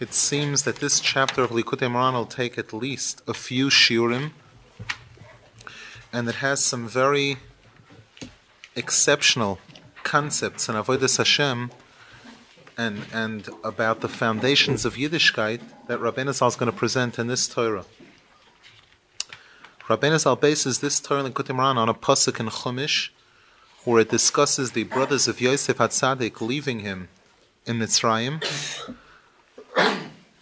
It seems that this chapter of Likutei Moharan will take at least a few shiurim, and it has some very exceptional concepts in Avodah Hashem and, and about the foundations of Yiddishkeit that Rabbeinu Zal is going to present in this Torah. Rabbeinu Zal bases this Torah Likutei Moharan on a pasuk in Chumash, where it discusses the brothers of Yosef Hatzadik leaving him in Mitzrayim.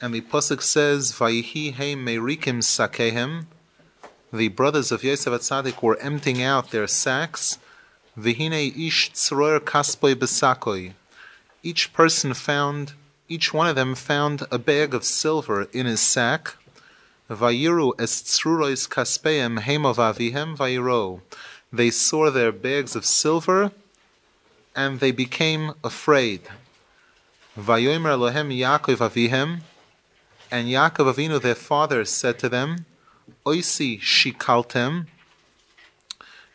And the pasuk says, "Vayihi heim merikim sakehem." The brothers of Yosef Atzadik were emptying out their sacks. Vihine ish tzroer kaspoy besakoi. Each person found, each one of them found a bag of silver in his sack. Vayiru es tzrurois kaspeim heimov avihem vayiro. They saw their bags of silver, and they became afraid. Vayomer Elohem Yaakov Avihem, and Yaakov Avinu, their father, said to them, Oisi shikaltem,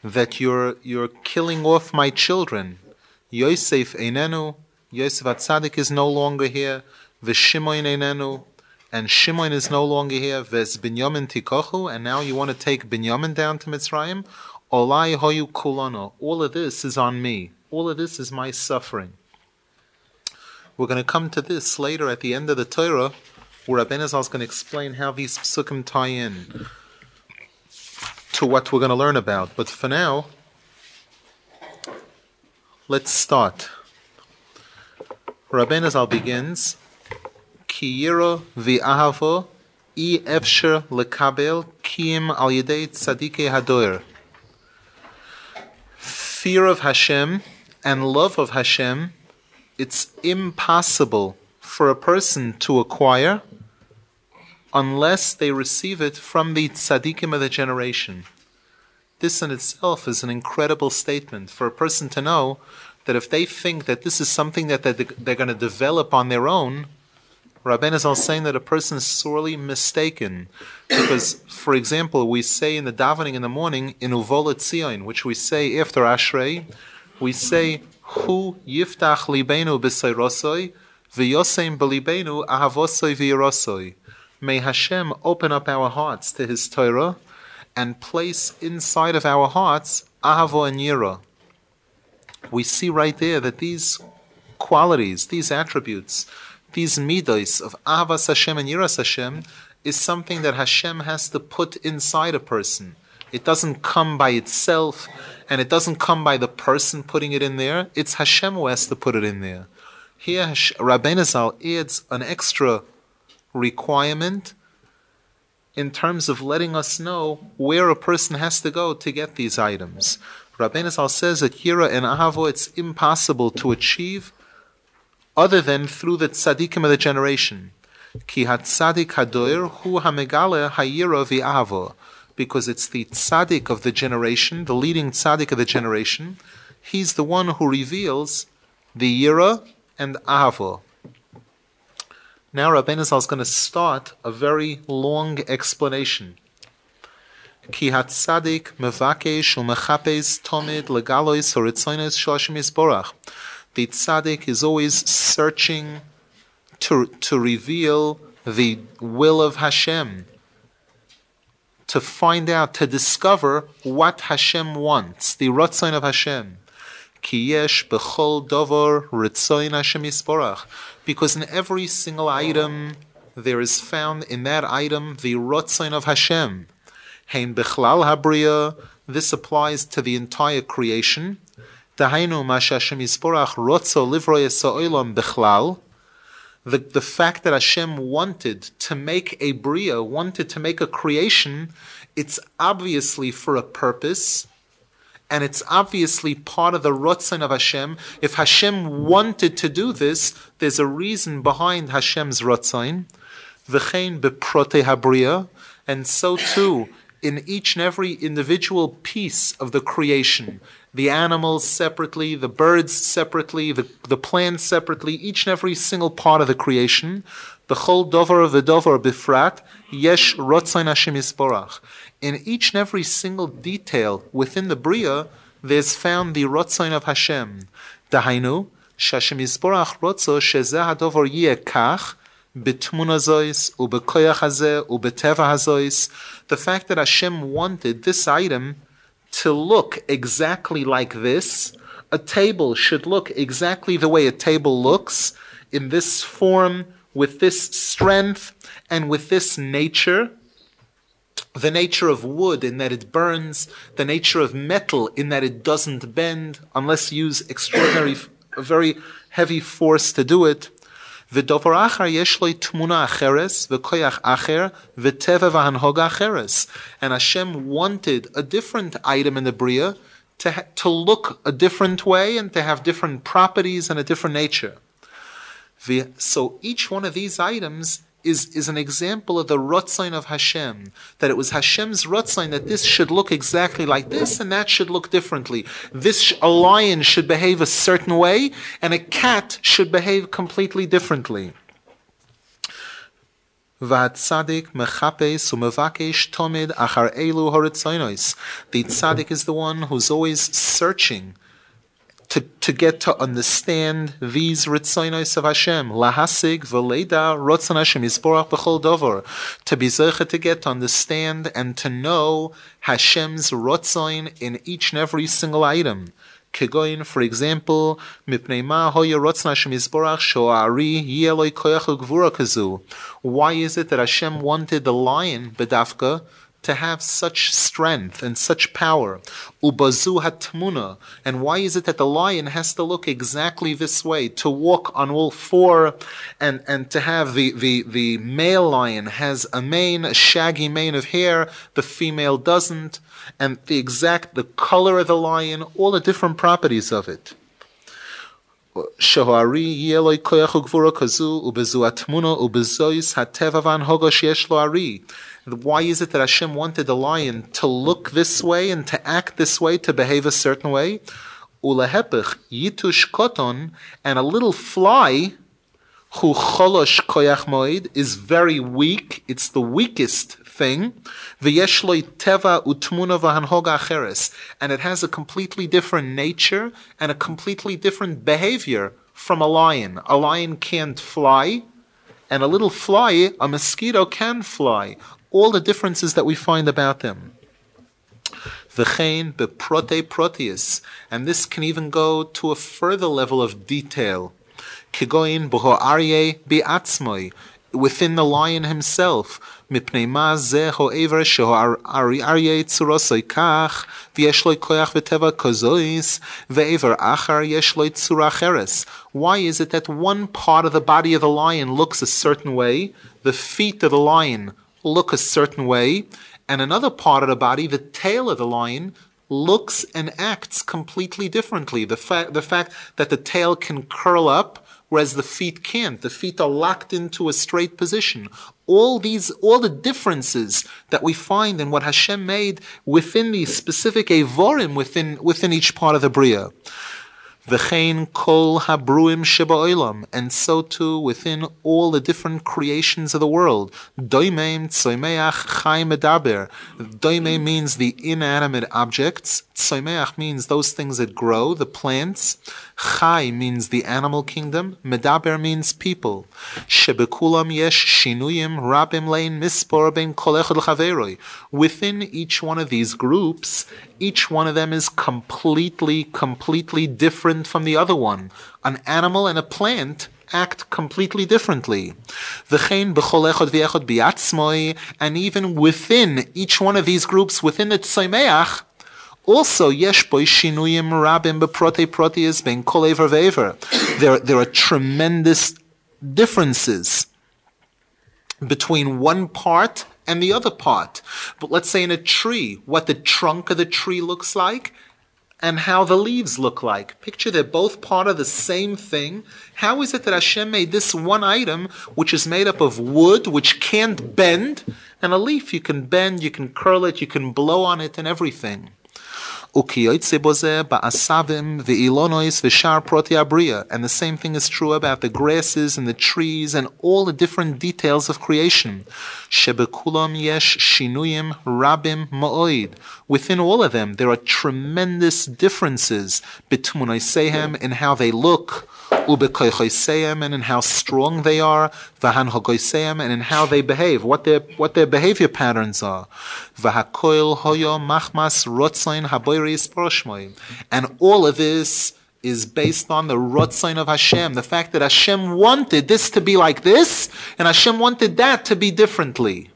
that you're, you're killing off my children. Yosef Einenu, Yosef Atzadik is no longer here. V'Shimoin Einenu, and Shimon is no longer here. Ves Binyamin Tikochu, and now you want to take Binyamin down to Mitzrayim. Olai Hoyu Kulano. All of this is on me. All of this is my suffering. We're going to come to this later at the end of the Torah, where Rabbeinu is going to explain how these psukim tie in to what we're going to learn about. But for now, let's start. Rabbeinu Zal begins, Ki yiro v'ahavo i efsher lekabel kiyim al yedei tzadike hadoyer. Fear of Hashem and love of Hashem, it's impossible for a person to acquire unless they receive it from the tzaddikim of the generation. This in itself is an incredible statement for a person to know that if they think that this is something that they're, going to develop on their own, Rabbeinu is saying that a person is sorely mistaken. Because, for example, we say in the davening in the morning, in Uvola Tzion, which we say after Ashrei, we say, Hu yiftach libenu b'seirosoi, v'yosem b'libenu ahavosoi v'yirosoi. May Hashem open up our hearts to His Torah and place inside of our hearts ahavo and yira. We see right there that these qualities, these attributes, these midos of Ahavas Hashem and Yiras Hashem is something that Hashem has to put inside a person. It doesn't come by itself, and it doesn't come by the person putting it in there. It's Hashem who has to put it in there. Here, Rabbeinu Zal adds an extra requirement in terms of letting us know where a person has to go to get these items. Rabbeinu Zal says that Yira and Ahavo it's impossible to achieve other than through the tzaddikim of the generation. Ki hatzadik hadoir hu hamegale hayira. Because it's the tzaddik of the generation, the leading tzaddik of the generation. He's the one who reveals the yira and avo. Now Rabbeinu Zal is going to start a very long explanation. Ki hatzadik mevakesh umechapes tomid legalois horitzoines shoshim yisborach the tzaddik is always searching to, to reveal the will of Hashem, to find out, to discover what Hashem wants, the ratzon of Hashem. Ki yesh bechol dover ritzoin Hashem yisborach. Because in every single item, there is found in that item the ratzon of Hashem. Hein bechlal habriya. This applies to the entire creation. Rotzo Sa'olam Bechlal. The, the fact that Hashem wanted to make a bria, wanted to make a creation, it's obviously for a purpose, and it's obviously part of the rotzen of Hashem. If Hashem wanted to do this, there's a reason behind Hashem's rotzen. V'chein beprote habriya, and so too in each and every individual piece of the creation the animals separately, the birds separately, the, the plants separately, each and every single part of the creation. The whole dover of the dover bifrat, yesh rotzain Hashem yisborach. In each and every single detail within the bria, there's found the rotzain of Hashem. Dahainu, shashem yisborach rotzo shezeh hazeh, ubeteva hazois. The fact that Hashem wanted this item to look exactly like this, a table should look exactly the way a table looks, in this form, with this strength, and with this nature The nature of wood in that it burns, the nature of metal in that it doesn't bend unless you use extraordinary, very heavy force to do it. ודבר אחר יש לו תמונה אחרת וכוח אחר וטבע והנהוגה אחרת. And Hashem wanted a different item in the Bria to, to look a different way and to have different properties and a different nature. So each one of these items is, is an example of the Rotzain of Hashem. That it was Hashem's Rotzain that this should look exactly like this and that should look differently. This, a lion should behave a certain way and a cat should behave completely differently. The tzaddik is the one who's always searching to, to get to understand these ritzoinos of Hashem. Lahasig v'leida rotzon Hashem yisborach b'chol dover. To be zeche to get to understand and to know Hashem's rotzoin in each and every single item. Kegoin, for example, mipnei ma hoya rotzon Hashem yisborach sho'ari yeloi koyach gvura kazu. Why is it that Hashem wanted the lion, bedafka, to have such strength and such power. Ubazu hatmuna. And why is it that the lion has to look exactly this way, to walk on all four, and, and to have the, the, the male lion has a mane, a shaggy mane of hair, the female doesn't, and the exact, the color of the lion, all the different properties of it. שהארי יהיה לו כוח וגבורה כזו, ובזו התמונה, ובזויס הטבע והנהוגה שיש לו ארי. Why is it that Hashem wanted the lion to look this way and to act this way, to behave a certain way? Ulehepich yitush koton, and a little fly, who cholosh koyach moed, is very weak. It's the weakest thing. V'yeshloi teva utmuna v'hanhoga acheres, and it has a completely different nature and a completely different behavior from a lion. A lion can't fly, and a little fly, a mosquito can fly all the differences that we find about them. V'chein beprote proteus, and this can even go to a further level of detail. Kigoin boho arye bi'atzmoi, within the lion himself. מפני מה זה העבר שהאריה צורוסוי כך, ויש לו כוח וטבע כזויס, ועבר אחר יש לו צורה אחרת. Why is it that one part of the body of the lion looks a certain way, the feet of the lion look a certain way, and another part of the body, the tail of the lion, looks and acts completely differently. The fact, the fact that the tail can curl up, whereas the feet can't. The feet are locked into a straight position. All these, all the differences that we find in what Hashem made within these specific evorim within, within each part of the Bria. V'chein kol habruim sheba'olam, and so too within all the different creations of the world. Doimeim tzoimeach chai medaber. Doime means the inanimate objects. Tzoimeach means those things that grow, the plants. Chai means the animal kingdom. Medaber means people. Shebekulam yesh shinuyim rabim lein mispor ben kolechad. Within each one of these groups, each one of them is completely, completely different from the other one. An animal and a plant act completely differently. And even within each one of these groups, within the tzomeach, also, yesh boy shinuyim rabim beprote proteus ben kol vever. There, there are tremendous differences between one part and the other part. But let's say in a tree, what the trunk of the tree looks like and how the leaves look like. Picture they're both part of the same thing. How is it that Hashem made this one item, which is made up of wood, which can't bend, and a leaf you can bend, you can curl it, you can blow on it, and everything? And the same thing is true about the grasses and the trees and all the different details of creation. Within all of them, there are tremendous differences between in how they look, and in how strong they are, and in how they behave, what their what their behavior patterns are. And all of this is based on the rotzain of Hashem, the fact that Hashem wanted this to be like this, and Hashem wanted that to be differently.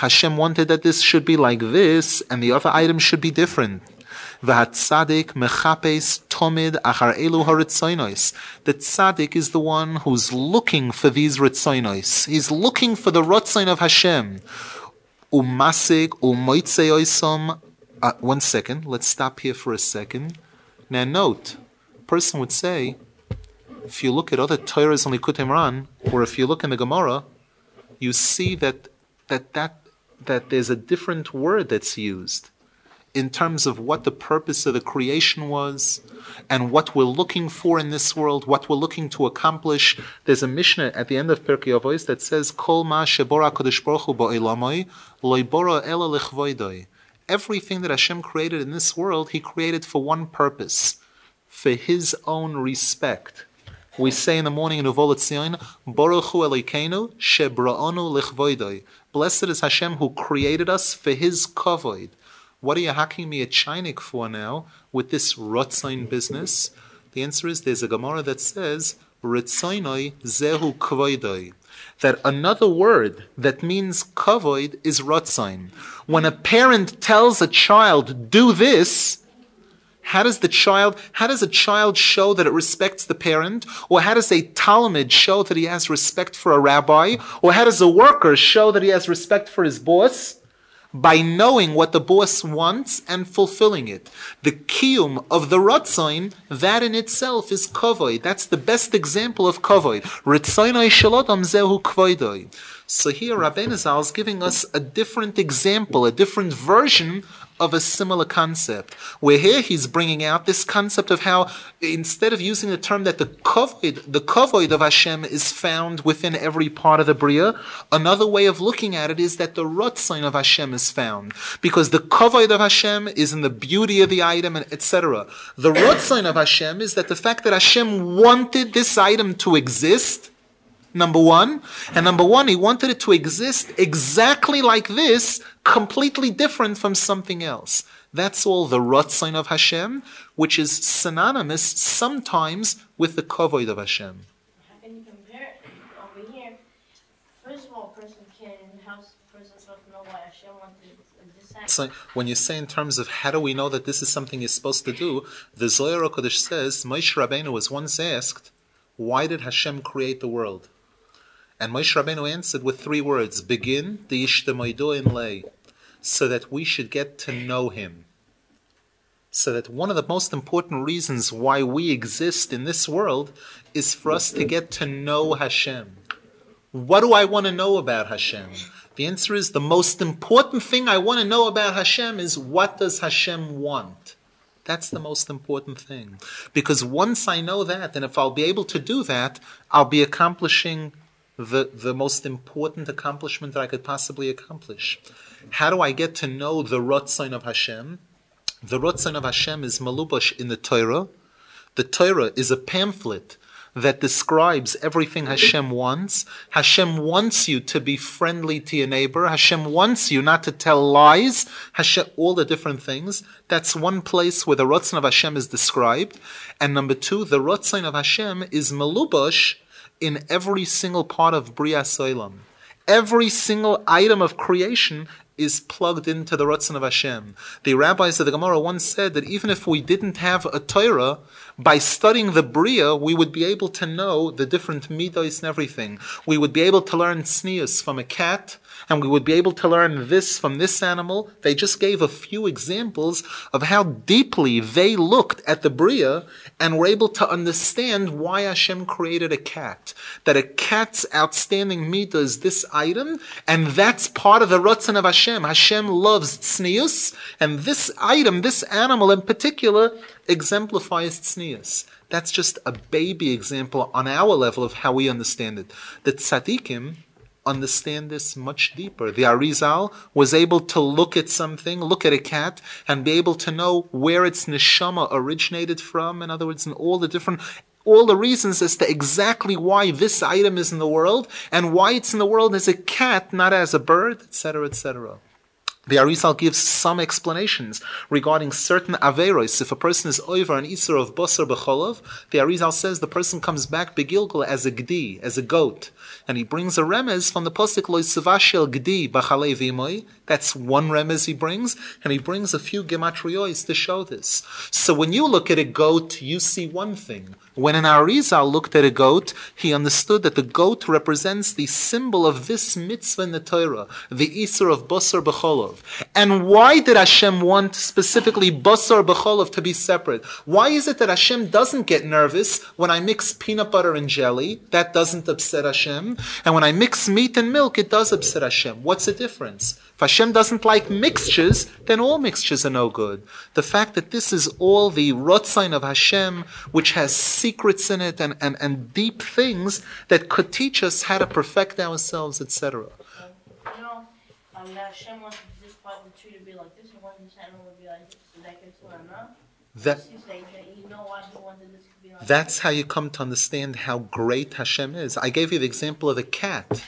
Hashem wanted that this should be like this, and the other item should be different. V'hatzadik mechapes tomid achar elu haritzoinos. The tzaddik is the one who's looking for these ritzoinos. He's looking for the rotzoin of Hashem. Umasig umoitzeoisom. Uh, one second. Let's stop here for a second. Now note, a person would say, if you look at other Torahs on Likutei Moharan, or if you look in the Gemara, you see that that that that there's a different word that's used in terms of what the purpose of the creation was and what we're looking for in this world, what we're looking to accomplish. There's a Mishnah at the end of Pirkei Avos that says, "Kol ma shebora Baruch Hu loibora ela lechvoidoi." Everything that Hashem created in this world, He created for one purpose, for His own respect. We say in the morning in Uvol Tzion, Baruch Hu Elokeinu shebra'onu lechvoidoi. Blessed is Hashem who created us for His kavod. What are you hacking me a chinik for now with this rotzain business? The answer is there's a Gemara that says ritzainoi zehu kvoidoi. That another word that means kavoid is rotzain. When a parent tells a child, do this, how does the child, how does a child show that it respects the parent? Or how does a talmid show that he has respect for a rabbi? Or how does a worker show that he has respect for his boss? By knowing what the boss wants and fulfilling it. The kiyum of the rotzain, that in itself is kavod. That's the best example of kavod. Ritzainai shalodam zehu kvoidoi. So here Rabbeinu Zal is giving us a different example, a different version of a similar concept. Where here he's bringing out this concept of how instead of using the term that the kavod, the kavod of Hashem is found within every part of the bria, another way of looking at it is that the rotzain of Hashem is found because the kavod of Hashem is in the beauty of the item etc. The rotzain of Hashem is that the fact that Hashem wanted this item to exist number one. And number one, he wanted it to exist exactly like this, completely different from something else. That's all the Rotzain of Hashem, which is synonymous sometimes with the Kavod of Hashem. How can you compare it over here? First of all, person can, how is person supposed to know why Hashem wanted So when you say in terms of how do we know that this is something you're supposed to do, the Zohar Kodesh says Moshe Rabbeinu was once asked, "Why did Hashem create the world?" And Moshe Rabbeinu answered with three words: "Begin the in lay," so that we should get to know Him. So that one of the most important reasons why we exist in this world is for us to get to know Hashem. What do I want to know about Hashem? The answer is the most important thing I want to know about Hashem is what does Hashem want? That's the most important thing. Because once I know that, and if I'll be able to do that, I'll be accomplishing the, the most important accomplishment that I could possibly accomplish. How do I get to know the Rotzain of Hashem? The Rotzain of Hashem is Malubash in the Torah. The Torah is a pamphlet that describes everything Hashem wants. Hashem wants you to be friendly to your neighbor. Hashem wants you not to tell lies. Hashem, all the different things. That's one place where the Ratzon of Hashem is described. And number two, the Ratzon of Hashem is Malubash in every single part of Bria Soilam. Every single item of creation is plugged into the Ratzon of Hashem. The rabbis of the Gemara once said that even if we didn't have a Torah, by studying the Bria, we would be able to know the different midos and everything. We would be able to learn tznius from a cat, and we would be able to learn this from this animal. They just gave a few examples of how deeply they looked at the Bria and were able to understand why Hashem created a cat. That a cat's outstanding midah is this item, and that's part of the Ratzon of Hashem. Hashem loves tznius, and this item, this animal in particular, exemplifies tznius. That's just a baby example on our level of how we understand it. The tzaddikim understand this much deeper. The Arizal was able to look at something, look at a cat, and be able to know where its neshama originated from. In other words, in all the different all the reasons as to exactly why this item is in the world and why it's in the world as a cat, not as a bird, etc., etc. The Arizal gives some explanations regarding certain averos. If a person is over an isur of basar b'cholov, the Arizal says the person comes back begilgal as a gdi, as a goat and he brings a remez from the posik loy sivashel gdi b'chalei v'imoy. That's one remez he brings, and he brings a few gematriyos to show this. So when you look at a goat, you see one thing. When an Arizal looked at a goat, he understood that the goat represents the symbol of this mitzvah in the Torah, the Isser of Basar B'cholov. And why did Hashem want specifically Basar B'cholov to be separate? Why is it that Hashem doesn't get nervous when I mix peanut butter and jelly? That doesn't upset Hashem. And when I mix meat and milk, it does upset Hashem. What's the difference? If Hashem doesn't like mixtures, then all mixtures are no good. The fact that this is all the rotzain of Hashem, which has secrets in it and, and, and deep things that could teach us how to perfect ourselves, etc. You know, um, Hashem wanted this part of the tree to be like this, and wanted this animal to be like this, that gets what I'm. That, You say that you know why he wanted this to be like that's how you come to understand how great Hashem is. I gave you the example of the cat.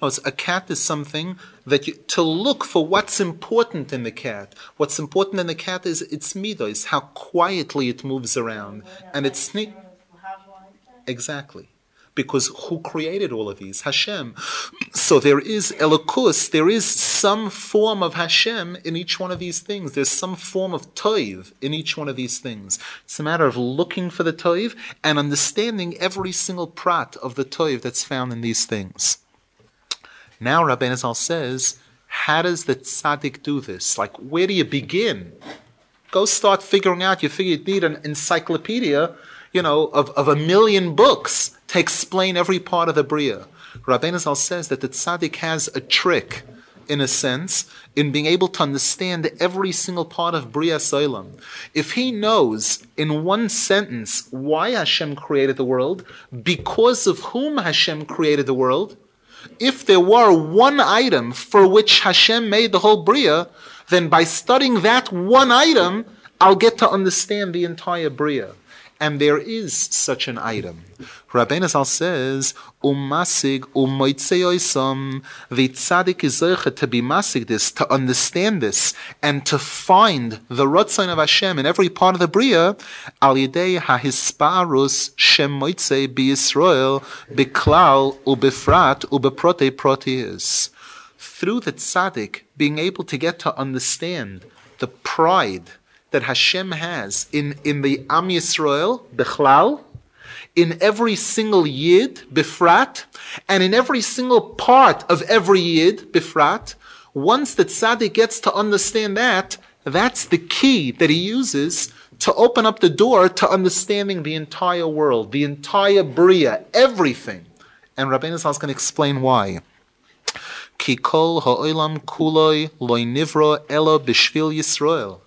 A cat is something that you, to look for what's important in the cat. What's important in the cat is its midos, how quietly it moves around, and it's sne- How's you like that? Exactly. Because who created all of these? Hashem. So there is Elokus, there is some form of Hashem in each one of these things. There's some form of Toiv in each one of these things. It's a matter of looking for the Toiv and understanding every single prat of the Toiv that's found in these things. Now Rabbeinu Zal says, how does the tzaddik do this? Like, where do you begin? Go start figuring out. You figure you need an encyclopedia, you know, of, of a million books to explain every part of the Bria. Rabbeinu Zal says that the tzaddik has a trick, in a sense, in being able to understand every single part of Bria Soilam. If he knows in one sentence why Hashem created the world, because of whom Hashem created the world, if there were one item for which Hashem made the whole Bria, then by studying that one item, I'll get to understand the entire Bria. And there is such an item. Rabbeinu Zal says, Umasig umoitzeoisam, the tzaddik is to be masig this, to understand this, and to find the Rotzain of Hashem in every part of the Bria, al yidei hahisparus shem moitze bi Yisrael, biklal ubefrat ubeprote proteus. Through the tzaddik being able to get to understand the pride that Hashem has in, in the Am Yisrael, Bechlal, in every single Yid, Bifrat, and in every single part of every Yid, Bifrat, once the tzaddik gets to understand that, that's the key that he uses to open up the door to understanding the entire world, the entire Bria, everything. And Rabbi Zal is going to explain why. Ki kol ha'olam kuloi loy nivro elo b'shvil Yisrael.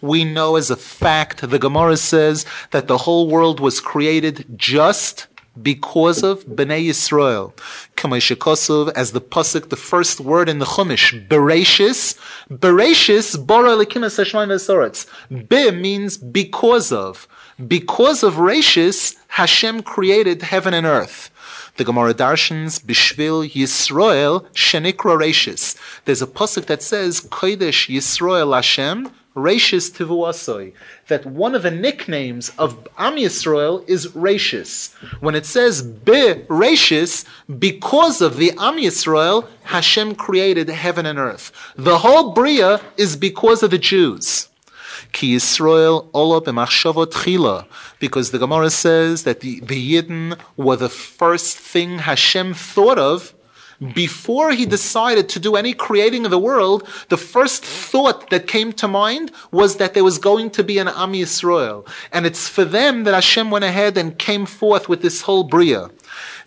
We know as a fact, the Gemara says that the whole world was created just because of Bnei Yisrael. Kamei as the pasuk, the first word in the Chumash, Bereshis. Bereshis, bara elikim v'soretz. Be means because of. Because of Reshis, Hashem created heaven and earth. The Gemara Darshans, Bishvil Yisrael, Shenikra Reshis. There's a pasuk that says, Kodesh Yisrael Hashem, Rashis Tivuasoi, that one of the nicknames of Am Yisrael is Rashis. When it says Be Rashis, because of the Am Yisrael, Hashem created heaven and earth. The whole Bria is because of the Jews. Ki Yisrael b'machshavot chila, because the Gemara says that the, the Yidden were the first thing Hashem thought of before he decided to do any creating of the world, the first thought that came to mind was that there was going to be an Am Yisrael. And it's for them that Hashem went ahead and came forth with this whole Bria.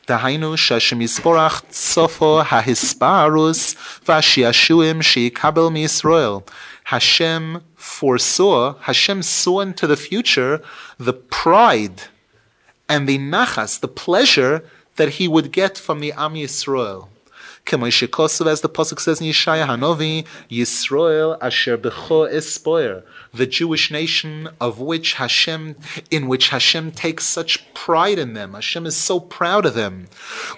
דהיינו שהשם יספורח סופו ההספרוס והשיעשועים שיקבל מישראל. Hashem foresaw, Hashem saw into the future the pride and the nachas, the pleasure that he would get from the Am Yisrael. As the Pasuk says in Yeshaya Hanovi, Yisrael asher becho espoir, the Jewish nation of which Hashem, in which Hashem takes such pride in them. Hashem is so proud of them.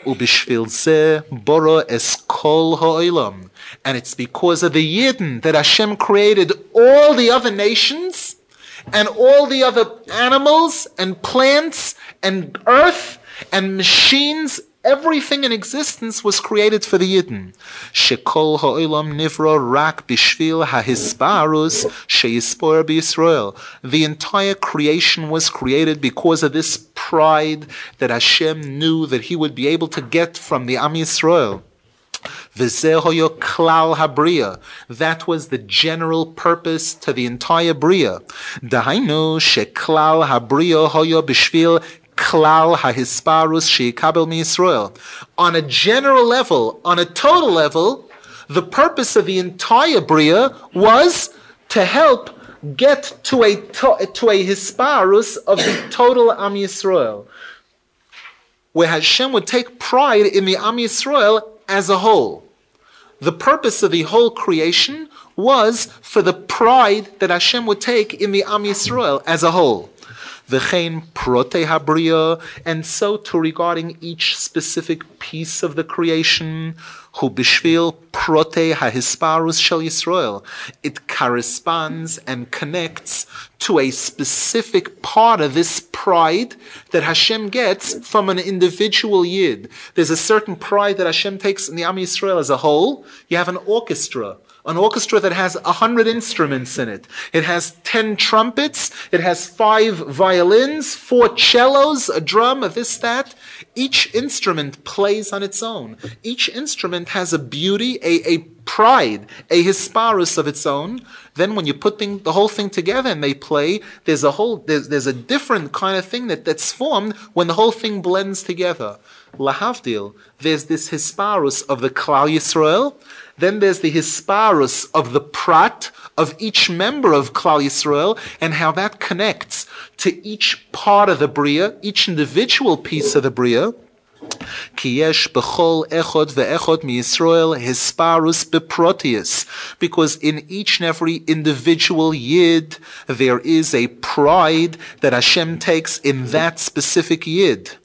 Ubishvil ze boro es kol ha'olam. And it's because of the Yidden that Hashem created all the other nations and all the other animals and plants and earth and machines Everything in existence was created for the Yidden. Shekol ha'olam nivra rak bishvil ha'hisparus sheyispor b'Yisrael. The entire creation was created because of this pride that Hashem knew that He would be able to get from the Am Yisrael. klal habriya. That was the general purpose to the entire bria. Dahainu sheklal habriya hoyo bishvil klal hahisparus sheikabel mi On a general level, on a total level, the purpose of the entire bria was to help get to a to, to a hisparus of the total Am Yisrael, where Hashem would take pride in the Am Yisrael as a whole. The purpose of the whole creation was for the pride that Hashem would take in the Am Yisrael as a whole v'chein prote habria, and so to regarding each specific piece of the creation, hu bishvil prote hahisparus shel Yisrael. It corresponds and connects to a specific part of this pride that Hashem gets from an individual yid. There's a certain pride that Hashem takes in the Am Yisrael as a whole. You have an orchestra an orchestra that has a hundred instruments in it. It has ten trumpets. It has five violins, four cellos, a drum, a this, that. Each instrument plays on its own. Each instrument has a beauty, a, a pride, a hisparus of its own. Then when you put thing, the whole thing together and they play, there's a whole, there's, there's a different kind of thing that, that's formed when the whole thing blends together. Lahavdil, there's this hisparus of the Klal Yisrael, then there's the hisparus of the prat of each member of Klal Yisrael and how that connects to each part of the bria, each individual piece of the bria. Kiesh bechol echod ve'echod miyisrael hisparus beprotius. Because in each and every individual yid, there is a pride that Hashem takes in that specific yid.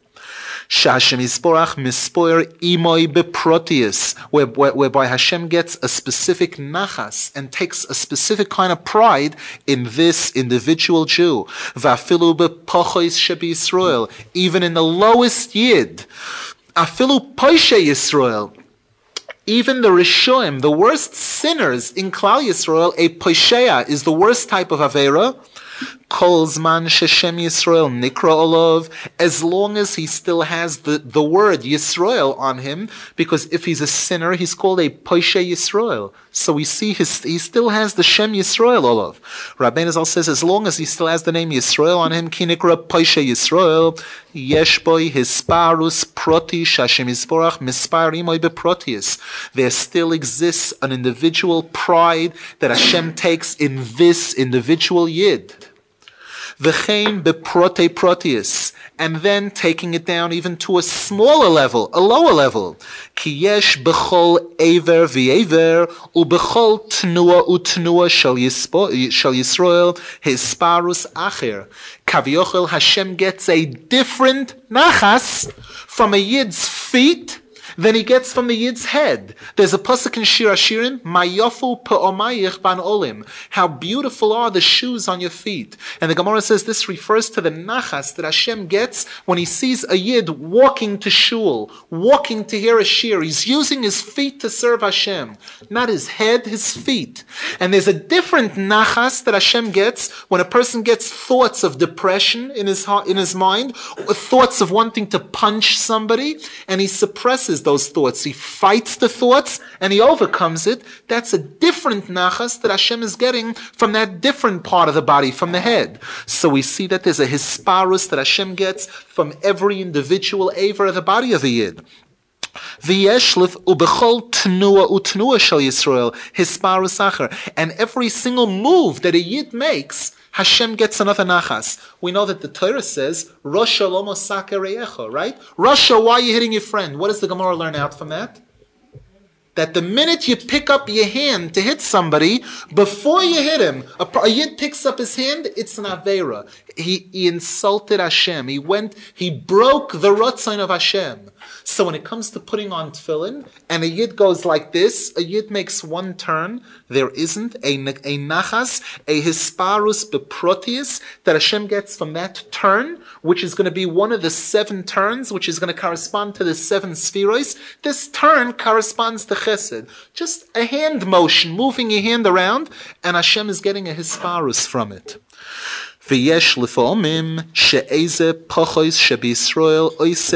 Shashem Yisborach Mispoir Imoy Beprotius, whereby Hashem gets a specific nachas and takes a specific kind of pride in this individual Jew. Vafilu Bepochois Shebi Yisrael, even in the lowest yid. Afilu Poishe Yisrael, even the Rishoim, the worst sinners in Klal Yisrael, a Poishea is the worst type of Avera. Kolzman Sheshem Yisrael Nikra Olov, as long as he still has the, the word Yisrael on him, because if he's a sinner, he's called a Poishe Yisrael. So we see his, he still has the Shem Yisrael Olov. Rabbeinu Zal says, as long as he still has the name Yisrael on him, Kinikra Poishe Yisrael, Yeshboy Hisparus Proti Shashem Yisborach Mispar Imoy Beprotius. There still exists an individual pride that Hashem takes in this individual Yid. V'chein beprote proteus, and then taking it down even to a smaller level, a lower level. Ki yesh b'chol aver v'aver, u'b'chol tnua u'tnua shel Yisrael, hisparus acher. Kaviochel Hashem gets a different nachas from a yid's feet than he gets from the Yid's head. There's a pasuk in Shir Hashirim, Mayofu pe'omayich ban olim. How beautiful are the shoes on your feet. And the Gemara says this refers to the nachas that Hashem gets when he sees a Yid walking to shul, walking to hear a shir. He's using his feet to serve Hashem. Not his head, his feet. And there's a different nachas that Hashem gets when a person gets thoughts of depression in his heart, in his mind, thoughts of wanting to punch somebody, and he suppresses those thoughts. He fights the thoughts and he overcomes it. That's a different nachas that Hashem is getting from that different part of the body, from the head. So we see that there's a hisparus that Hashem gets from every individual aver of the body of the yid. V'yeshlif ubechol tnua utnua shel Yisrael hisparus acher. And every single move that a yid makes, Hashem gets another nachas. We know that the Torah says, Rasha lomo sakereyecha, right? Rasha, why are you hitting your friend? What does the Gemara learn out from that? That the minute you pick up your hand to hit somebody, before you hit him, a, a yid picks up his hand, it's an avera. He, he insulted Hashem. He went, he broke the rotzon of Hashem. So when it comes to putting on tefillin, and a yid goes like this, a yid makes one turn, there isn't a, a nachas, a hisparus beprotius that Hashem gets from that turn, which is going to be one of the seven turns, which is going to correspond to the seven sefiros. This turn corresponds to chesed. Just a hand motion, moving your hand around, and Hashem is getting a hisparus from it. V'yesh lefomim she'eze oise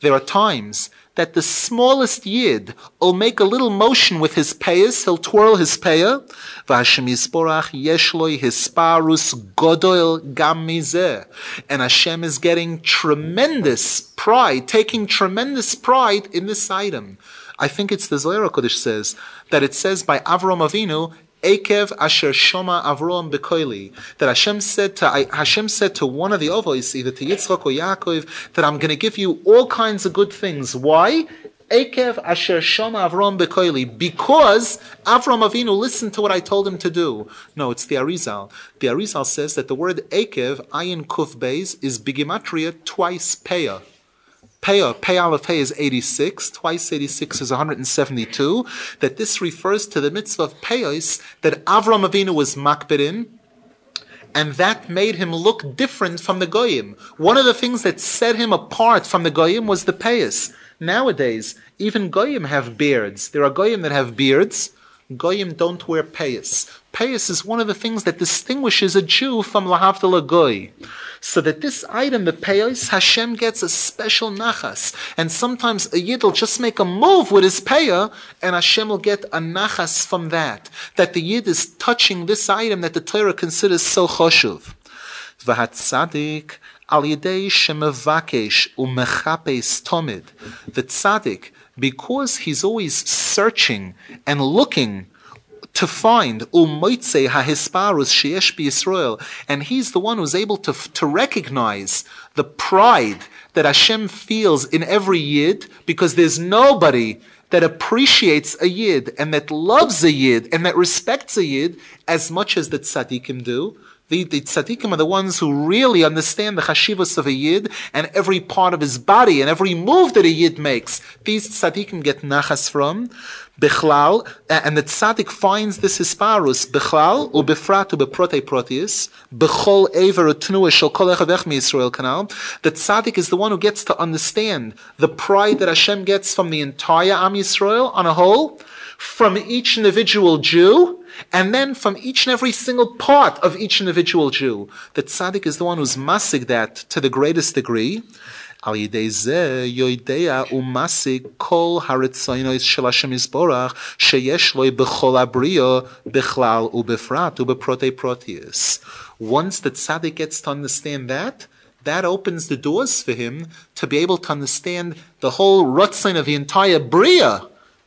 There are times that the smallest yid will make a little motion with his payas, he'll twirl his payah. Yeshloi hisparus godoil gam. And Hashem is getting tremendous pride, taking tremendous pride in this item. I think it's the Zohar Kodesh says that it says by Avram Avinu, Akev Asher Shoma Avrom Bekoili. That Hashem said to Hashem said to one of the Ovois, either to Yitzchak or Yaakov, that I'm going to give you all kinds of good things. Why? Akev Asher Shoma Avrom Bekoili. Because Avram Avinu listened to what I told him to do. No, it's the Arizal. The Arizal says that the word Akev, Ayin Kuf Beis, is bigimatria twice Peah. Peah, Aleph is 86, twice 86 is 172, that this refers to the mitzvah of Peos that Avram Avinu was makbid and that made him look different from the Goyim. One of the things that set him apart from the Goyim was the Peos. Nowadays, even Goyim have beards. There are Goyim that have beards. Goyim don't wear Peos. Peos is one of the things that distinguishes a Jew from Lahavdala Goy. So that this item, the payos, Hashem gets a special nachas. And sometimes a yid will just make a move with his payah, and Hashem will get a nachas from that. That the yid is touching this item that the Torah considers so choshuv. V'hat tzadik al yidei shemavakesh umechapes tomid. The tzaddik, because he's always searching and looking to find umoitze hahisparus sheyesh Israel, and he's the one who's able to to recognize the pride that Hashem feels in every yid, because there's nobody that appreciates a yid and that loves a yid and that respects a yid as much as the tzaddikim do. The, the tzaddikim are the ones who really understand the chashivas of a yid and every part of his body and every move that a yid makes. These tzaddikim get nachas from. Bichlal, and the tzaddik finds this hisparus, Bichlal, ubefrat ubeprote proteus, Bechol ever utnua shel kol echavech Israel kanal. The tzaddik is the one who gets to understand the pride that Hashem gets from the entire Am Yisrael on a whole, from each individual Jew and then from each and every single part of each individual Jew. The tzaddik is the one who's masig that to the greatest degree. Umasig kol loy u'befrat u'beprotei. Once the tzaddik gets to understand that, that opens the doors for him to be able to understand the whole rutzin of the entire bria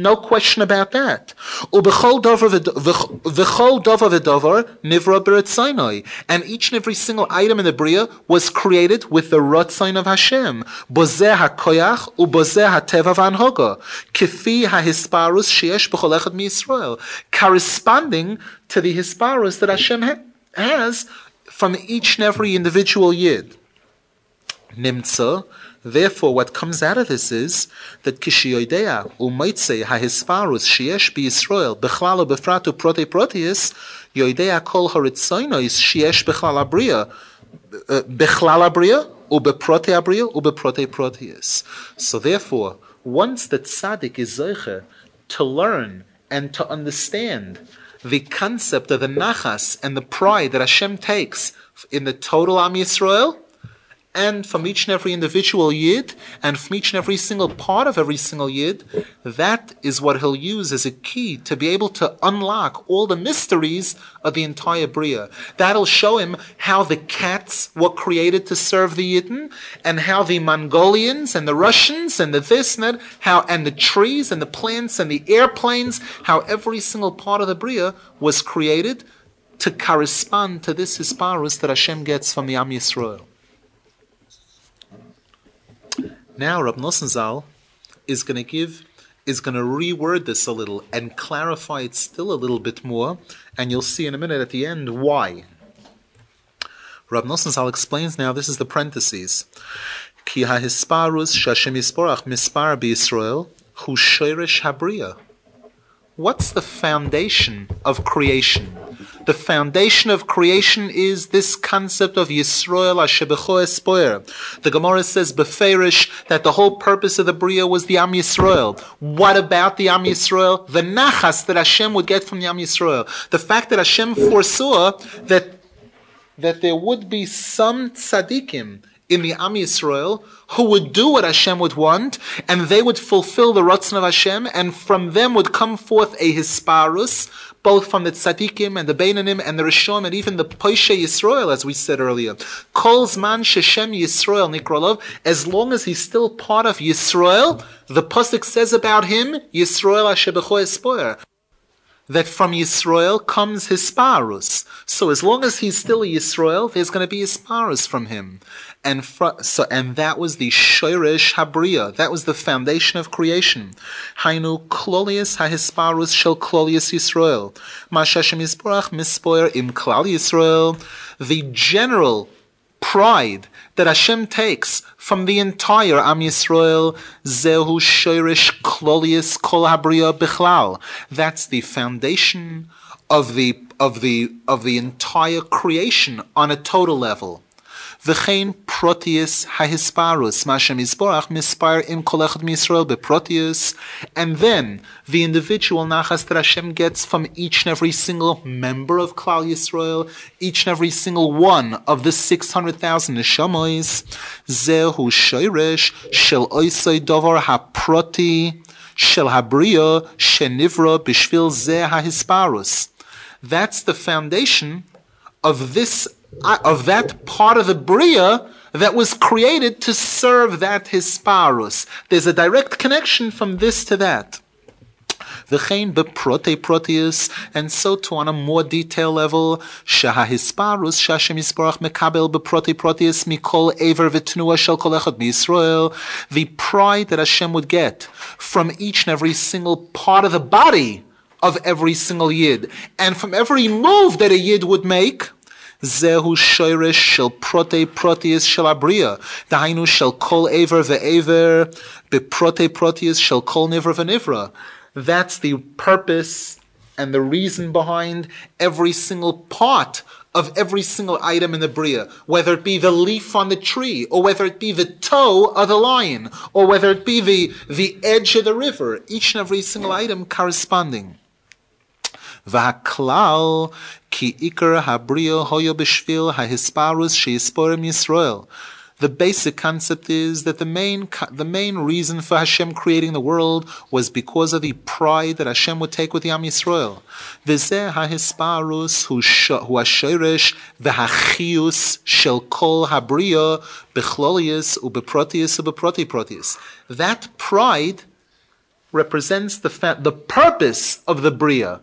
No question about that. And each and every single item in the Bria was created with the Rotzain of Hashem. Bozeh u'bozeh ha'teva ha'hisparus. Corresponding to the hisparus that Hashem ha- has from each and every individual yid. Nimtza Therefore, what comes out of this is that kishiyoidea umoitze hahisparus sheyesh b'Yisrael bechlalo befratu prote proteus yoidea kol horitzoinois sheyesh bechlal abriya uh, bechlal abriya, ubeprote abriya, ubeprote proteus. So therefore, once the tzaddik is zeicher to learn and to understand the concept of the nachas and the pride that Hashem takes in the total Am Yisrael, and from each and every individual yid, and from each and every single part of every single yid, that is what he'll use as a key to be able to unlock all the mysteries of the entire Bria. That'll show him how the cats were created to serve the Yidden, and how the Mongolians and the Russians and the this and that, how, and the trees and the plants and the airplanes, how every single part of the Bria was created to correspond to this Hisparus that Hashem gets from the Am Yisrael. Now, Rab Nosson Zal is going to give, is going to reword this a little and clarify it still a little bit more, and you'll see in a minute at the end why. Rab Nosson Zal explains now, this is the parentheses. Ki ha-hisparus shashem yisporach mispar bi-Yisrael hu shoresh habriya. What's the foundation of creation? The foundation of creation is this concept of Ashebecho Espoir. The Gemara says beferish that the whole purpose of the Bria was the Am Yisrael. What about the Am Yisrael? The nachas that Hashem would get from the Am Yisrael. The fact that Hashem foresaw that that there would be some tzaddikim in the Am Yisrael who would do what Hashem would want, and they would fulfill the Ratzon of Hashem, and from them would come forth a Hisparus, both from the Tzadikim and the Beinanim and the Rishon and even the Poishe Yisrael, as we said earlier. Kol's man Sheshem Yisrael Nikrolov, as long as he's still part of Yisrael, the Pasuk says about him, Yisrael Ashebecho Espoir that from Yisrael comes Hisparus. So as long as he's still a Yisrael, there's going to be Hisparus from him. And fr- so, and that was the Shoirish Habria. That was the foundation of creation. Hainu Klolius HaHisparus Shel Klolius Yisrael. Mashashem Yisborach Mispoir Im Klal Yisrael. The general pride that Hashem takes from the entire Am Yisrael, Zehu Shoirish Klolius Kol Habriya Bichlal. That's the foundation of the of the of the entire creation on a total level. V'chein proteus hahisparus, mashem isborach mispar im kolechad misrael beproteus, and then the individual nachas that Hashem gets from each and every single member of Klal Yisrael, each and every single one of the 600,000 neshamois, zehu shoyresh shel oisoi dovar haproti shel habriya shenivra bishvil zeh hahisparus. That's the foundation of this of that part of the Bria that was created to serve that Hisparus. There's a direct connection from this to that. the V'chein beprote proteus, and so to on a more detailed level, shaha hisparus shashem yisparach mekabel beprote proteus mikol aver v'tnua shel kol echad the pride that Hashem would get from each and every single part of the body of every single yid, and from every move that a yid would make, Zehu shoirish shel prote proteus shel abriya. Dainu shel kol aver ve'aver, beprote proteus shel kol nivra ve'nivra. That's the purpose and the reason behind every single part of every single item in the Bria, whether it be the leaf on the tree, or whether it be the toe of the lion, or whether it be the, the edge of the river, each and every single item corresponding. V'haklal ki ikar habrio hoyo b'shvil hahisparus sheyisporim Yisrael. The basic concept is that the main the main reason for Hashem creating the world was because of the pride that Hashem would take with the Am Yisrael. V'zeh hahisparus hu hashirish v'hachius shel kol habrio bechlolius ubeprotius ubeprotiprotius. That pride represents the fa- the purpose of the bria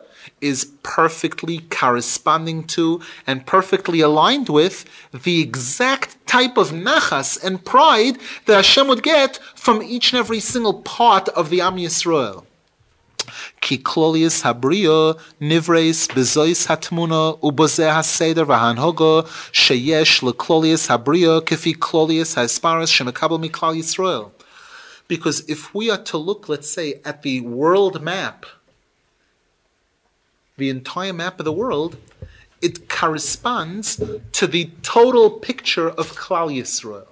is perfectly corresponding to and perfectly aligned with the exact type of nachas and pride that Hashem would get from each and every single part of the Am Yisrael. Yisrael. Because if we are to look, let's say, at the world map, the entire map of the world, it corresponds to the total picture of Klal Yisrael.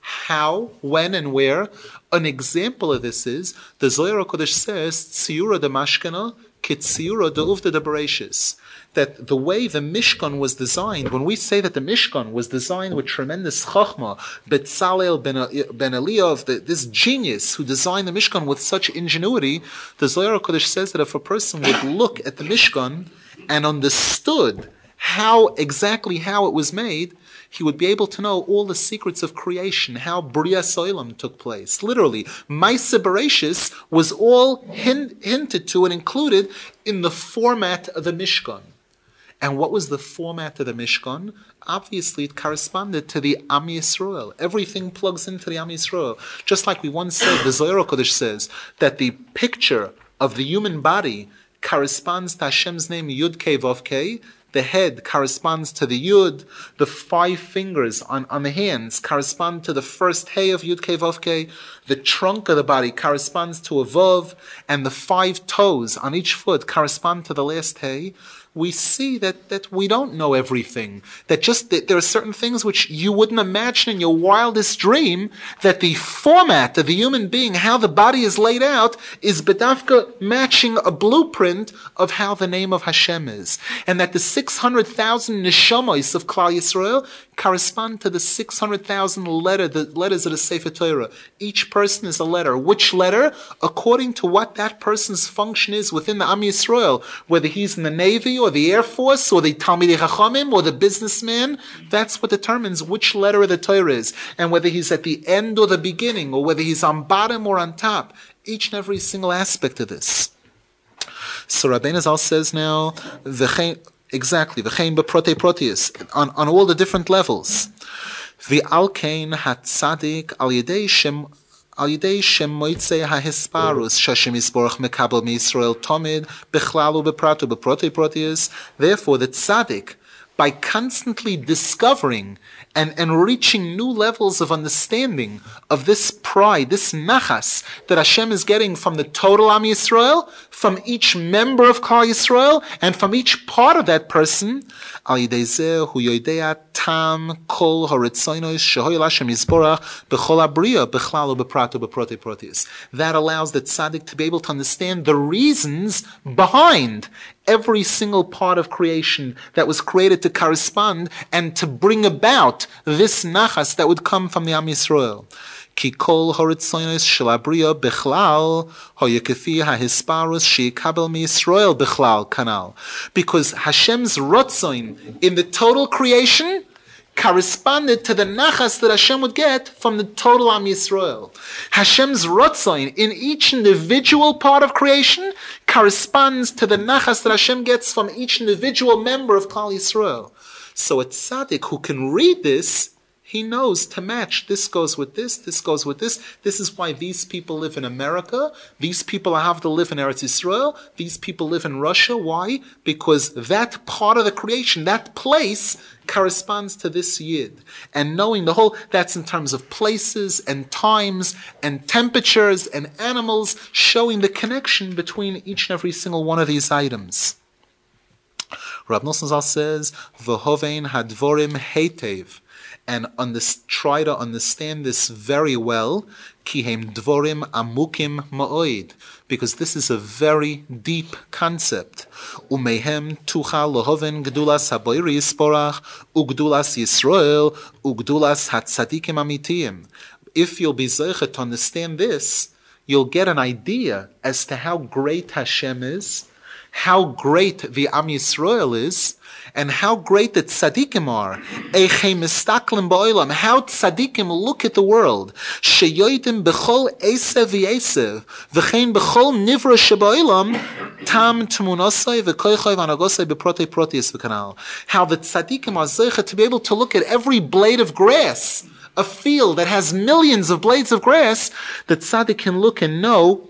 How, when, and where? An example of this is the Zohar Kodesh says, "Tziura de Mashkana, Kitsiura de Uvda de Bereshis." That the way the Mishkan was designed, when we say that the Mishkan was designed with tremendous chachma, Betzalel ben, Eliyav, the, this genius who designed the Mishkan with such ingenuity, the Zohar Kodesh says that if a person would look at the Mishkan and understood how exactly how it was made, he would be able to know all the secrets of creation, how Bria Soilam took place. Literally, Maisa Bereshis was all hint, hinted to and included in the format of the Mishkan. And what was the format of the Mishkan? Obviously, it corresponded to the Am Yisrael. Everything plugs into the Am Yisrael. Just like we once said, the Zohar Kodesh says that the picture of the human body corresponds to Hashem's name Yud Kei Vav Kei, the head corresponds to the Yud. The five fingers on, on the hands correspond to the first Hey of Yud Kei Vav Kei. The trunk of the body corresponds to a Vav. And the five toes on each foot correspond to the last Hey we see that, that we don't know everything. That just that there are certain things which you wouldn't imagine in your wildest dream that the format of the human being, how the body is laid out, is bedavka matching a blueprint of how the name of Hashem is. And that the 600,000 neshamos of Klal Yisrael correspond to the 600,000 letter, the letters of the Sefer Torah. Each person is a letter. Which letter? According to what that person's function is within the Am Yisrael, whether he's in the Navy or the Air Force or the Talmidei Chachamim or the businessman, that's what determines which letter of the Torah is. And whether he's at the end or the beginning, or whether he's on bottom or on top. Each and every single aspect of this. So Rabbeinu Zal says now, exactly. V'chein beprote proteus on on all the different levels. V'alkein hatzadik al yedei shem al yedei ha hisparus shashem isborach mekabel miYisrael tomid bechlalu bepratu beprote proteus. Therefore, the tzaddik by constantly discovering and, and reaching new levels of understanding of this pride, this nachas that Hashem is getting from the total Am Yisrael, from each member of Klal Yisrael, and from each part of that person, kol horitzoinos shehoyel Hashem yisborach b'chol abriya b'chlal u'beprato b'prote protis. That allows the tzaddik to be able to understand the reasons behind every single part of creation that was created to correspond and to bring about this nachas that would come from the Am Yisrael. כי כל הורצוינס של הבריאה בכלל, היה כפי ההספרוס שיקבל מישראל בכלל כנ"ל. Because Hashem's rotzoin in the total creation corresponded to the nachas that Hashem would get from the total Am Yisrael. Hashem's rotzoin in each individual part of creation corresponds to the nachas that Hashem gets from each individual member of Klal Yisrael. So a tzaddik who can read this he knows to match. This goes with this, this goes with this. This is why these people live in America. These people have to live in Eretz Israel. These people live in Russia. Why? Because that part of the creation, that place, corresponds to this yid. And knowing the whole, that's in terms of places and times and temperatures and animals, showing the connection between each and every single one of these items. Rab Nosson says, "V'hovein hadvorim heitev." And try to understand this very well. Kihem dvorim amukim ma'oid, because this is a very deep concept. Umehem tucha lohoven gdulas haboiri yisporach, ugdulas Yisrael, ugdulas hatzadikim amitiyim. If you'll be zeichet to understand this, you'll get an idea as to how great Hashem is, how great the Am Yisrael is, and how great the tzaddikim are. How tzaddikim look at the world. Sheyoidim b'chol esev v'yesev. V'chein b'chol nivra sheba'olam. Tam tmunasai v'koichai v'anagosai b'protei proteus v'kanal. How the tzaddikim are zeicha to be able to look at every blade of grass. A field that has millions of blades of grass, the tzaddik can look and know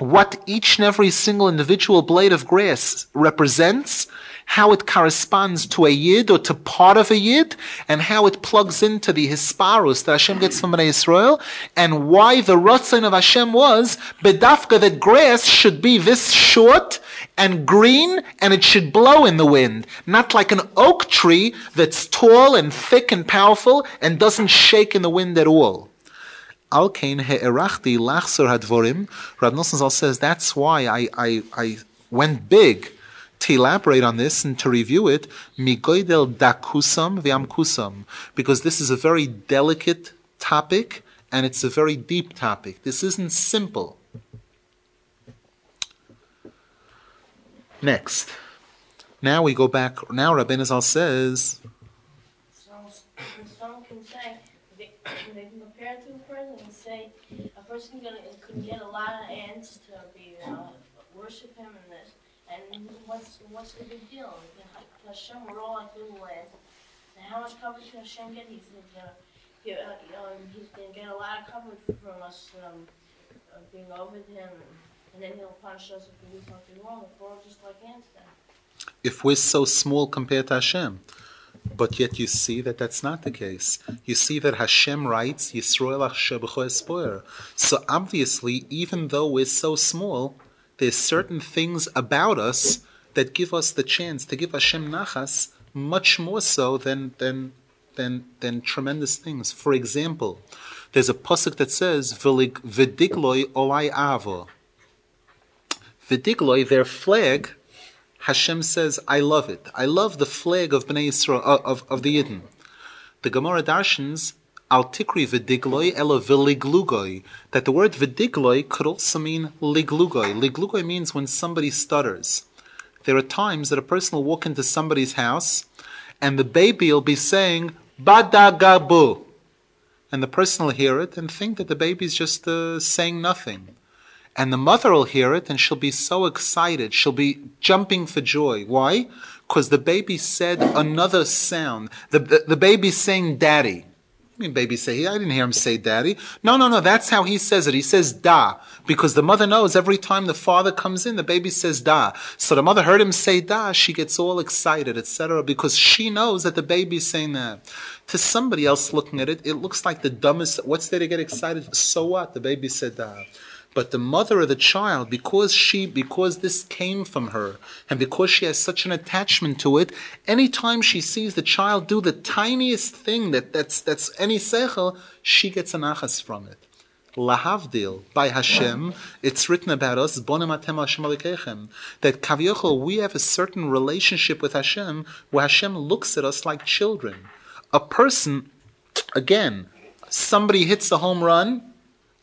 what each and every single individual blade of grass represents, how it corresponds to a yid or to part of a yid, and how it plugs into the hisparus that Hashem gets from Bnei Israel, and why the ratzon of Hashem was bedafka that grass should be this short and green, and it should blow in the wind, not like an oak tree that's tall and thick and powerful and doesn't shake in the wind at all. Alkein he'erachti lachsor hadvorim. Rav Nosson Zal says that's why I, I, I went big to elaborate on this and to review it. Migoidel dakusam v'amkusam. Because this is a very delicate topic and it's a very deep topic. This isn't simple. Next. Now we go back. Now Rabbeinu Zal says, So, someone can say, they, they can compare it to a person and say, a person gonna, could get a lot of ants to be, uh, worship him this, and what's, what's the big deal? Hashem, we're all like little ants, and how much coverage can Hashem get? He's gonna, get, uh, um, he's gonna get a lot of coverage from us, um, uh, being over him, and then he'll punish us if we do something wrong, if we're all just like ants then. if we're so small compared to Hashem. But yet you see that that's not the case. You see that Hashem writes, Yisroel Espoir. So obviously, even though we're so small, there's certain things about us that give us the chance to give Hashem nachas much more so than, than, than, than tremendous things. For example, there's a pasuk that says, "V'lig- V'digloi olai avo. V'digloi, their flag, Hashem says, I love it. I love the flag of Bnei Yisrael, of, of, of the Yidden. The Gemara darshans, al tikri v'digloi ela v'liglugoi, that the word v'digloi could also mean liglugoi. Liglugoi means when somebody stutters. There are times that a person will walk into somebody's house and the baby will be saying, badagabu. And the person will hear it and think that the baby's just uh, saying nothing. And the mother will hear it and she'll be so excited. She'll be jumping for joy. Why? Because the baby said another sound. The, the, the baby's saying daddy. I mean, baby say, I didn't hear him say daddy. No, no, no, that's how he says it. He says da. Because the mother knows every time the father comes in, the baby says da. So the mother heard him say da, she gets all excited, etc. Because she knows that the baby's saying that. To somebody else looking at it, it looks like the dumbest, what's there to get excited? So what? The baby said da. But the mother of the child, because she, because this came from her, and because she has such an attachment to it, anytime she sees the child do the tiniest thing that, that's, that's any sechel, she gets an achas from it. Lahavdil, by Hashem, it's written about us, that Kavyochel, we have a certain relationship with Hashem, where Hashem looks at us like children. A person, again, somebody hits a home run,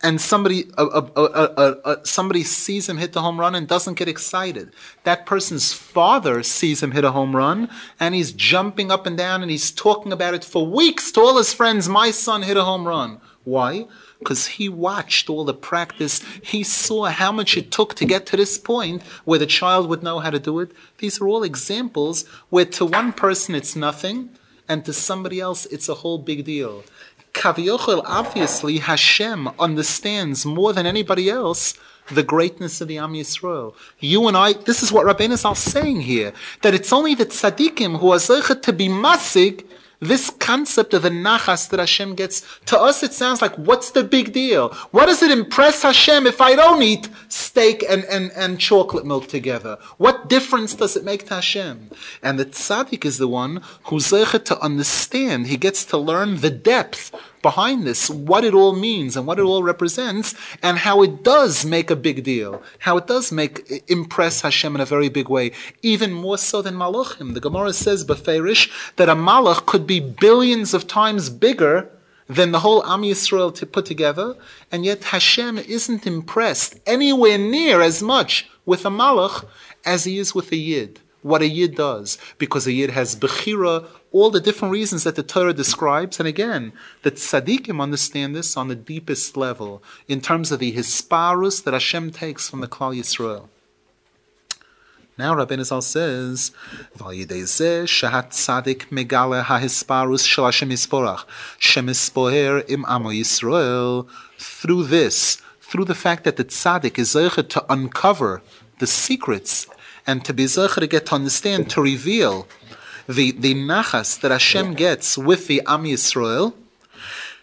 and somebody uh, uh, uh, somebody sees him hit the home run and doesn't get excited. That person's father sees him hit a home run and he's jumping up and down and he's talking about it for weeks to all his friends. My son hit a home run. Why? Because he watched all the practice. He saw how much it took to get to this point where the child would know how to do it. These are all examples where to one person it's nothing and to somebody else it's a whole big deal. Kaviochel, obviously, Hashem understands more than anybody else the greatness of the Am Yisrael. You and I, this is what Rabbeinu Zal saying here, that it's only the tzaddikim who are zeichet to be masig this concept of the nachas that Hashem gets. To us, it sounds like, what's the big deal? What does it impress Hashem if I don't eat steak and, and, and chocolate milk together? What difference does it make to Hashem? And the tzaddik is the one who's zeichet to understand. He gets to learn the depth behind this, what it all means and what it all represents, and how it does make a big deal, how it does make impress Hashem in a very big way, even more so than Malachim. The Gemara says, Beferish, that a Malach could be billions of times bigger than the whole Am Yisrael to put together, and yet Hashem isn't impressed anywhere near as much with a Malach as he is with a Yid. What a Yid does, because a Yid has Bechira, all the different reasons that the Torah describes, and again, the Tzaddikim understand this on the deepest level, in terms of the Hisparus that Hashem takes from the Klal Yisrael. Now Rabbeinu Zal says, Shahat Tzadik Megale HaHisparus Shel Hashem Yisborach Shem Im Amo Yisrael Through this, through the fact that the Tzadik is zeichet to uncover the secrets and to be zeichet to get to understand, to reveal the, the nachas that Hashem gets with the Am Yisrael,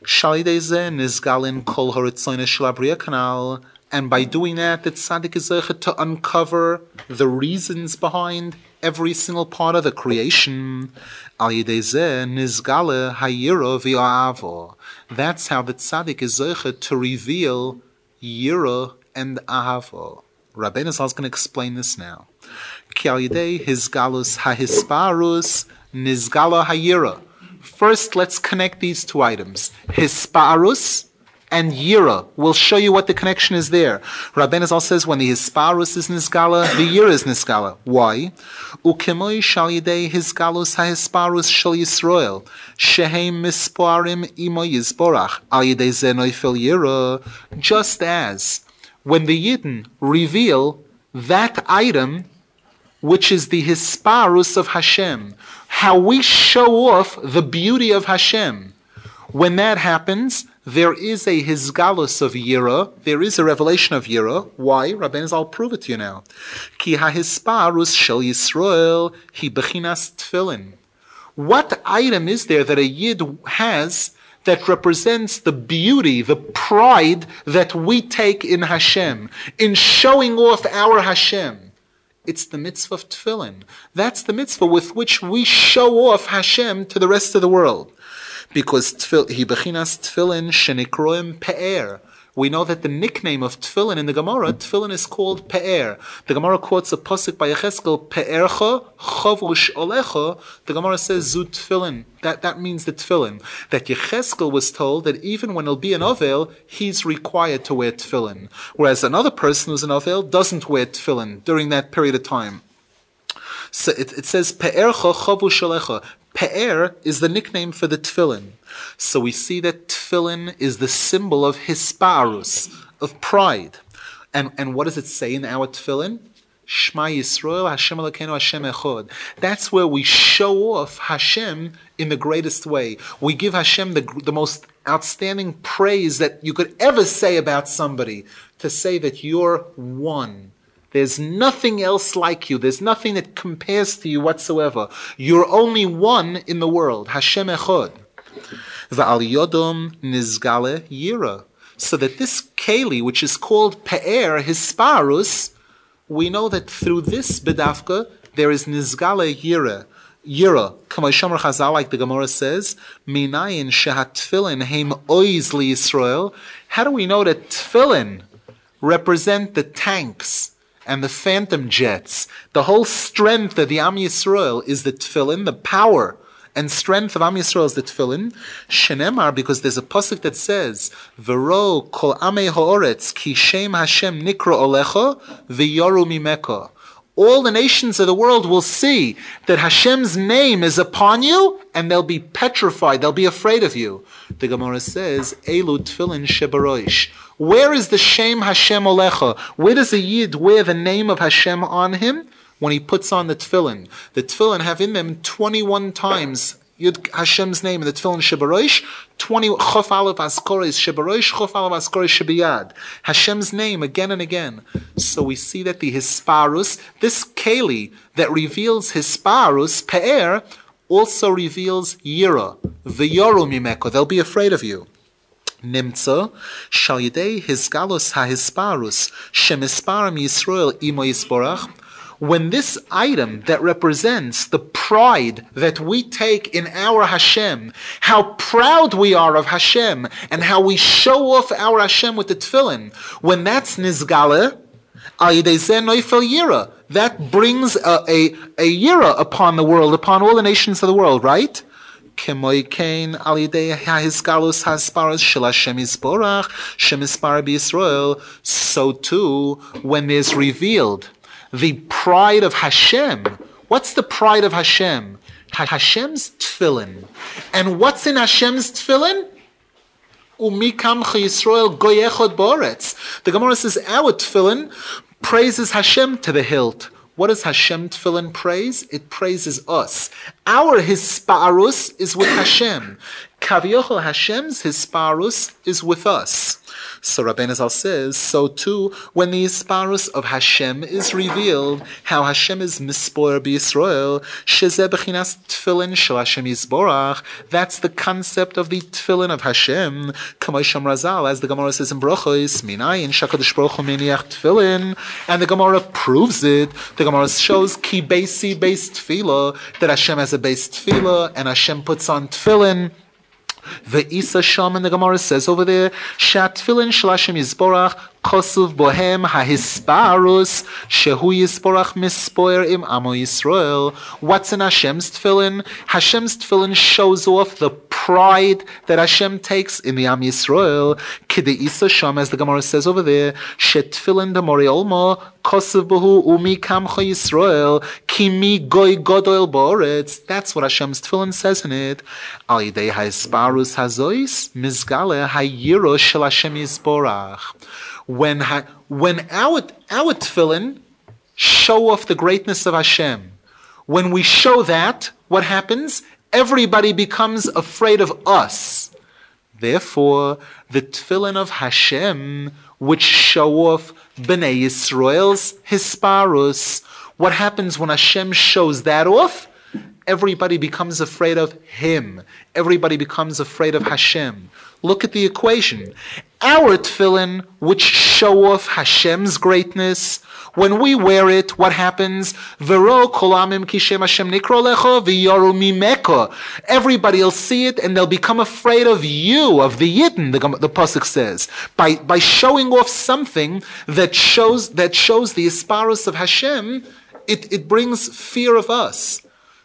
Shalideze Nizgalin Kol Horitzoine Shel and by doing that, the tzaddik is to uncover the reasons behind every single part of the creation. That's how the tzaddik is to reveal yira and ahavo. Rabbeinu is going to explain this now. Nizgala. First, let's connect these two items. Hisparus and Yira. We'll show you what the connection is there. Rabbeinu Zal says when the Hisparus is Nisgala, the Yira is Nisgala. Why? Ukemoi shal yidei Hisgalus ha-Hisparus shal Yisrael, shehem misparim imo yizborach, al yidei zenoifel Yira, just as when the Yidden reveal that item which is the Hisparus of Hashem, how we show off the beauty of Hashem. When that happens, there is a hizgalus of Yira, there is a revelation of Yira. Why? Rabbeinu I'll prove it to you now. Ki ha-hisparus shel Yisrael hi bechinas tefillin. What item is there that a Yid has that represents the beauty, the pride that we take in Hashem, in showing off our Hashem? It's the mitzvah of tefillin. That's the mitzvah with which we show off Hashem to the rest of the world because he bechinas tefillin shenikroim pe'er. We know that the nickname of tefillin in the Gemara, tefillin is called pe'er. The Gemara quotes a pasuk by Yecheskel, pe'ercha chavush olecha. The Gemara says zu tefillin. That, that means the tefillin. That Yecheskel was told that even when he'll be an ovel, he's required to wear tefillin. Whereas another person who's an ovel doesn't wear tefillin during that period of time. So it, it says pe'ercha chavush olecha. Pe'er is the nickname for the tefillin. So we see that tefillin is the symbol of hisparus, of pride. And, and what does it say in our tefillin? Shema Yisrael, Hashem Elokeinu, Hashem Echod. That's where we show off Hashem in the greatest way. We give Hashem the, the most outstanding praise that you could ever say about somebody. To say that you're one. There's nothing else like you. There's nothing that compares to you whatsoever. You're only one in the world. Hashem Echad. Va'al Yodom Nizgale Yira. So that this Keli, which is called Pe'er, Hisparus, we know that through this Bedafka, there is Nizgale Yira. Yira, Kamashamar Chazal, like the Gemara says, Minayin Shehat Tfilin Heim Oiz Li. How do we know that Tfilin represent the tanks and the phantom jets. The whole strength of the Am Yisrael is the tefillin, the power and strength of Am Yisrael is the tefillin. Shenemar, because there's a pasuk that says, "Vero kol ame haaretz ki shem Hashem nikra olecha v'yoru mimeka." All the nations of the world will see that Hashem's name is upon you, and they'll be petrified. They'll be afraid of you. The Gemara says, "Elu tefillin shebaroish." Where is the Shem Hashem Olecha? Where does a Yid wear the name of Hashem on him? When he puts on the tefillin. The tefillin have in them 21 times Yud Hashem's name in the Tefillin Shebarosh, 20 Chof Aleph Askores Shebarosh, Chof Aleph Askores Shebiyad. Hashem's name again and again. So we see that the Hisparus, this Keli that reveals Hisparus, Pe'er, also reveals Yira, V'yoru Mimeko. They'll be afraid of you. Nimtza, shal yidei hisgalus ha-hisparus, shemisparam Yisrael imo yisborach, when this item that represents the pride that we take in our Hashem, how proud we are of Hashem, and how we show off our Hashem with the tefillin, when that's nizgale, that brings a, a, a yira upon the world, upon all the nations of the world, right? Hasparas b'Yisrael. So too, when there's revealed the pride of Hashem. What's the pride of Hashem? Ha- Hashem's tefillin. And what's in Hashem's tefillin? Umikam Yisrael goyechot boretz. The Gemara says our tefillin praises Hashem to the hilt. What does Hashem tefillin praise? It praises us. Our hisparus is with Hashem. Kaviochel Hashem's hisparus is with us. So Rabbeinu Zal says, so too, when the Hisparus of Hashem is revealed, how Hashem is mispoer b'Yisrael, shezeh b'chinas tefillin shel Hashem Yisborach, that's the concept of the tefillin of Hashem, Kamosham Razal, as the Gemara says in Brochos, minayin shakadosh Baruch miniach tefillin, and the Gemara proves it. The Gemara shows ki basi based tefillah, that Hashem has a base tefillah, and Hashem puts on tefillin. The Isa and the Gemara says over there, Shat Tfilin Shalashim Kosuv Bohem HaHisparus Shehu Yizborach Mispoer Im Amo Yisrael. What's in Hashem's Tfilin? Hashem's Tfilin shows off the pride that Hashem takes in the Am Yisrael. Kide Isa Sham, as the Gemara says over there, Shet Tfilin Demori Olmo Kosuv Bohu Umi Kamcha Yisrael Kimi Goy Godol Boretz. That's what Hashem's Tfilin says in it. Al Yidei HaHisparus Hazois Mizgale Hayiro Shel Hashem Yisborach. When, ha, when our, our tefillin show off the greatness of Hashem, when we show that, what happens? Everybody becomes afraid of us. Therefore, the tefillin of Hashem, which show off Bnei Yisrael's hisparus, what happens when Hashem shows that off? Everybody becomes afraid of Him. Everybody becomes afraid of Hashem. Look at the equation. Our tefillin, which show off Hashem's greatness, when we wear it, what happens? Vero kolamim kishem Hashem nikro v'yoru. Everybody will see it and they'll become afraid of you, of the Yidden, the, the Pasuk says. By, by showing off something that shows, that shows the Isparus of Hashem, it, it brings fear of us.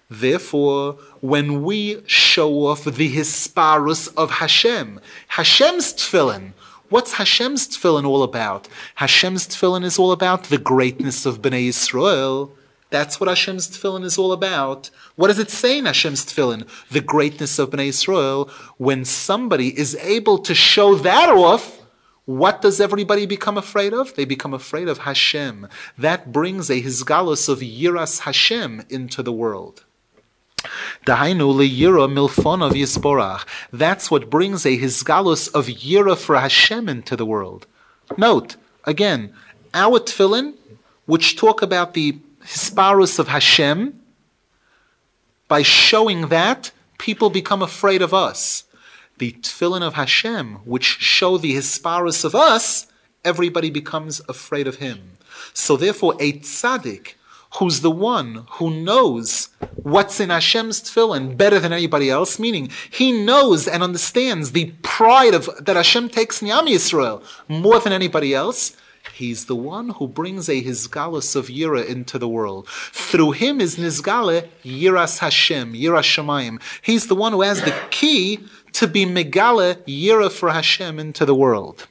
Therefore, when we show off the hisparus of Hashem, Hashem's tefillin, what's Hashem's tefillin all about? Hashem's tefillin is all about the greatness of Bnei Yisrael. That's what Hashem's tefillin is all about. What does it say in Hashem's tefillin? The greatness of Bnei Yisrael. When somebody is able to show that off, what does everybody become afraid of? They become afraid of Hashem. That brings a hisgalus of Yiras Hashem into the world. That's what brings a hisgalus of yira for Hashem into the world. Note, again, our tefillin, which talk about the hisparus of Hashem, by showing that, people become afraid of us. The tefillin of Hashem, which show the hisparus of us, everybody becomes afraid of him. So therefore, a tzaddik, who's the one who knows what's in Hashem's tefillin better than anybody else, meaning he knows and understands the pride of that Hashem takes in Yam Yisrael more than anybody else. He's the one who brings a Hizgalus of Yira into the world. Through him is Nizgale Yiras Hashem, Yiras Shemayim. He's the one who has the key to be Megale Yira for Hashem into the world.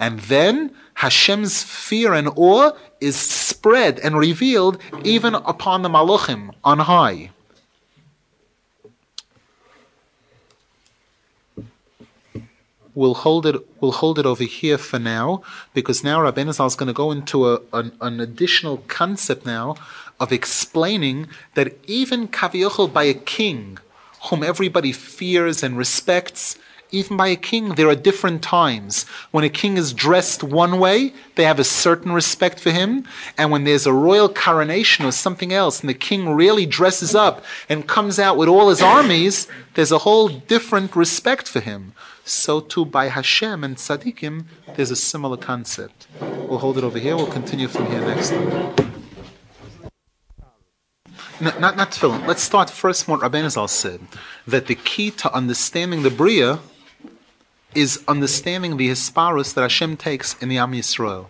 And then Hashem's fear and awe is spread and revealed even upon the Malachim on high. We'll hold it. We'll hold it over here for now, because now Rabbi Zal is going to go into a, an, an additional concept now of explaining that even kaviochel by a king, whom everybody fears and respects, even by a king, there are different times. When a king is dressed one way, they have a certain respect for him. And when there's a royal coronation or something else, and the king really dresses up and comes out with all his armies, there's a whole different respect for him. So too by Hashem and Tzaddikim, there's a similar concept. We'll hold it over here. We'll continue from here next time. No, not not tefillin. Let's start first. What Rabbeinu said that the key to understanding the bria is understanding the hisparus that Hashem takes in the Am Yisrael.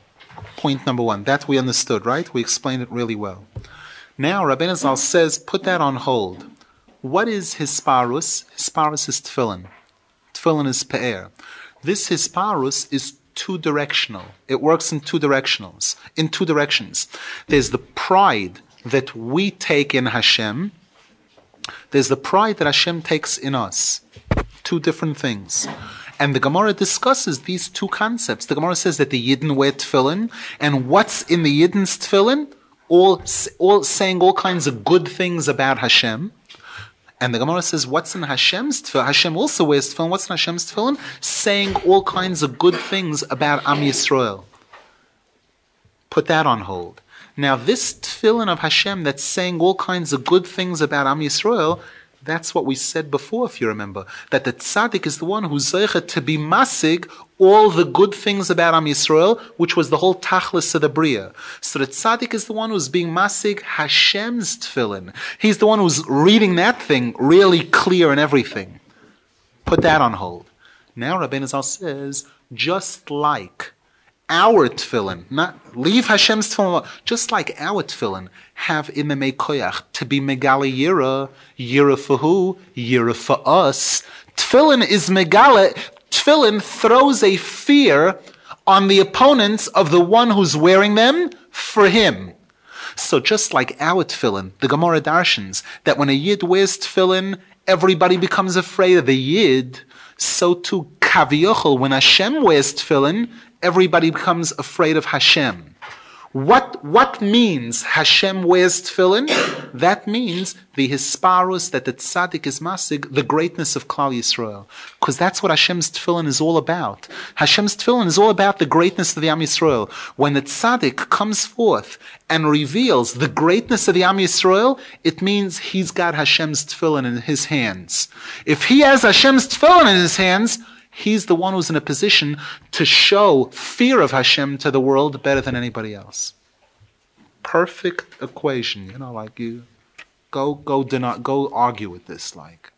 Point number one. That we understood, right? We explained it really well. Now Rabbeinu says, put that on hold. What is hisparus? Hisparus is tefillin. Tefillin is pe'er. This hisparus is two directional. It works in two directionals. In two directions. There's the pride that we take in Hashem. There's the pride that Hashem takes in us. Two different things. And the Gemara discusses these two concepts. The Gemara says that the Yidden wear tefillin, and what's in the Yidden's tefillin? All, all saying all kinds of good things about Hashem. And the Gemara says, what's in Hashem's tefillin? Hashem also wears tefillin. What's in Hashem's tefillin? Saying all kinds of good things about Am Yisrael. Put that on hold. Now, this tefillin of Hashem that's saying all kinds of good things about Am Yisrael, that's what we said before, if you remember. That the tzaddik is the one who's zeicha to be masig all the good things about Am Yisrael, which was the whole tachlis of the bria. So the tzaddik is the one who's being masig Hashem's tefillin. He's the one who's reading that thing really clear and everything. Put that on hold. Now Rabbeinu Zal says, just like our tefillin, not leave Hashem's tefillin, just like our tefillin have in the mekoyach to be megala yira, yira for who, yira for us. Tefillin is megala. Tefillin throws a fear on the opponents of the one who's wearing them for him. So just like our tefillin, the Gemara darshans that when a yid wears tefillin, everybody becomes afraid of the yid. So too kaviyachol, when Hashem wears tefillin, everybody becomes afraid of Hashem. What, what means Hashem wears tefillin? that means the hisparus, that the tzaddik is masig, the greatness of Klal Yisrael. Because that's what Hashem's tefillin is all about. Hashem's tefillin is all about the greatness of the Am Yisrael. When the tzaddik comes forth and reveals the greatness of the Am Yisrael, it means he's got Hashem's tefillin in his hands. If he has Hashem's tefillin in his hands, He's the one who's in a position to show fear of Hashem to the world better than anybody else. Perfect equation, you know, like you go go do not go argue with this like.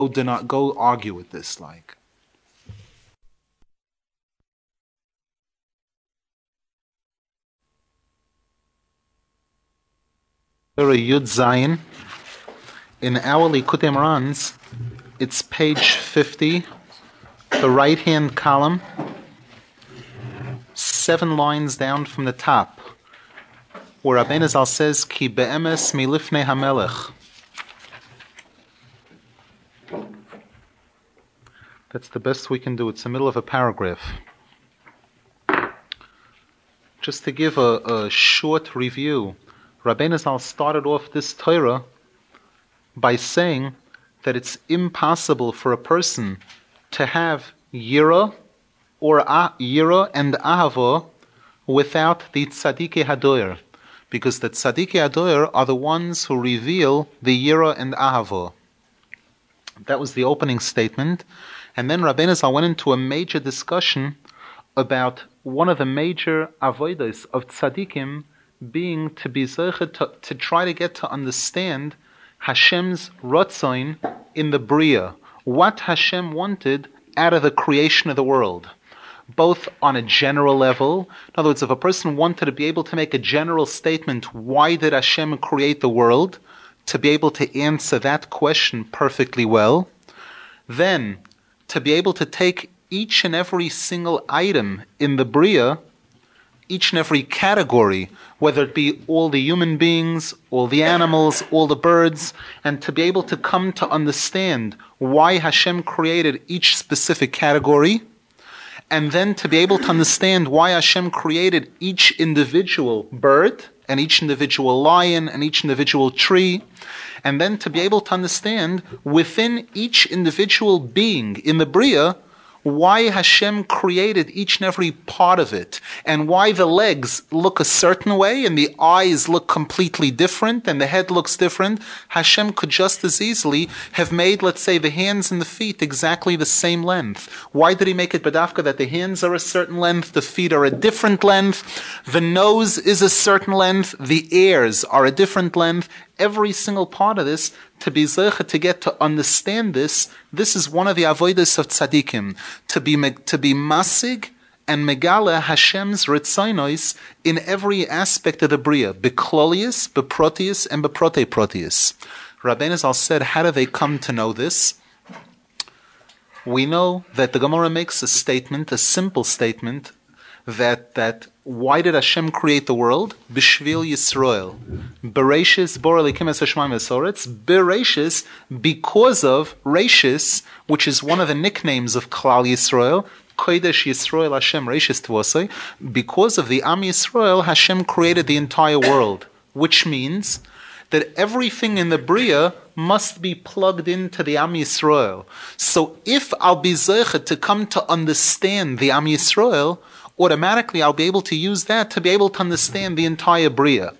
Go do not go argue with this like. Yud Zayin in our Likutei Moharan's, it's page 50, the right hand column, seven lines down from the top, where Rabbeinu Zal says, Ki be'emes milifnei hamelech. That's the best we can do. It's the middle of a paragraph. Just to give a, a short review, Rabbeinu Zal started off this Torah by saying that it's impossible for a person to have yira or yira and ahava without the tzadikei hadoyer, because the tzadikei hadoyer are the ones who reveal the yira and ahava. That was the opening statement, and then Rabbeinu Zal went into a major discussion about one of the major avodas of tzadikim being to be to, to try to get to understand Hashem's Rotzoin in the Bria, what Hashem wanted out of the creation of the world, both on a general level. In other words, if a person wanted to be able to make a general statement, why did Hashem create the world? To be able to answer that question perfectly well. Then, to be able to take each and every single item in the Bria each and every category, whether it be all the human beings, all the animals, all the birds, and to be able to come to understand why Hashem created each specific category, and then to be able to understand why Hashem created each individual bird, and each individual lion, and each individual tree, and then to be able to understand within each individual being in the Bria why Hashem created each and every part of it, and why the legs look a certain way, and the eyes look completely different, and the head looks different. Hashem could just as easily have made, let's say, the hands and the feet exactly the same length. Why did he make it badafka that the hands are a certain length, the feet are a different length, the nose is a certain length, the ears are a different length, every single part of this to be zecha to get to understand this. This is one of the avodas of tzaddikim to be to be masig and megala Hashem's ritzainois in every aspect of the bria, beklolius, beprotius, and beprote proteus. Rabbeinu Zal said, how do they come to know this? We know that the Gemara makes a statement, a simple statement, that that why did Hashem create the world? Bishvil Yisrael. Bereshis bor elikim es esoretz. Bereshis because of Reshis, which is one of the nicknames of Klal Yisrael. Kodesh Yisrael Hashem Reshis Tvosei. Because of the Am Yisrael, Hashem created the entire world, which means that everything in the Bria must be plugged into the Am Yisrael. So if I'll be zeichet to come to understand the Am Yisrael, automatically I'll be able to use that to be able to understand the entire Bria.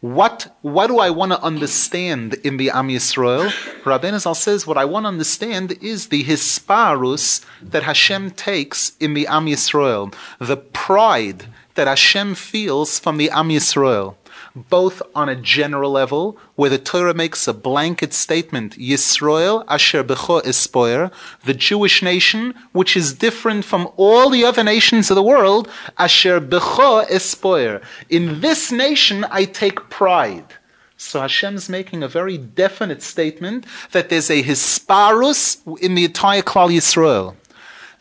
What, what do I want to understand in the Am Yisrael? Rabbeinu Zal says, what I want to understand is the hisparus that Hashem takes in the Am Yisrael, the pride that Hashem feels from the Am Yisrael both on a general level, where the Torah makes a blanket statement, Yisrael asher becho espoir, the Jewish nation, which is different from all the other nations of the world, asher becho espoir. In this nation I take pride. So Hashem's making a very definite statement that there's a hisparus in the entire Klal Yisrael.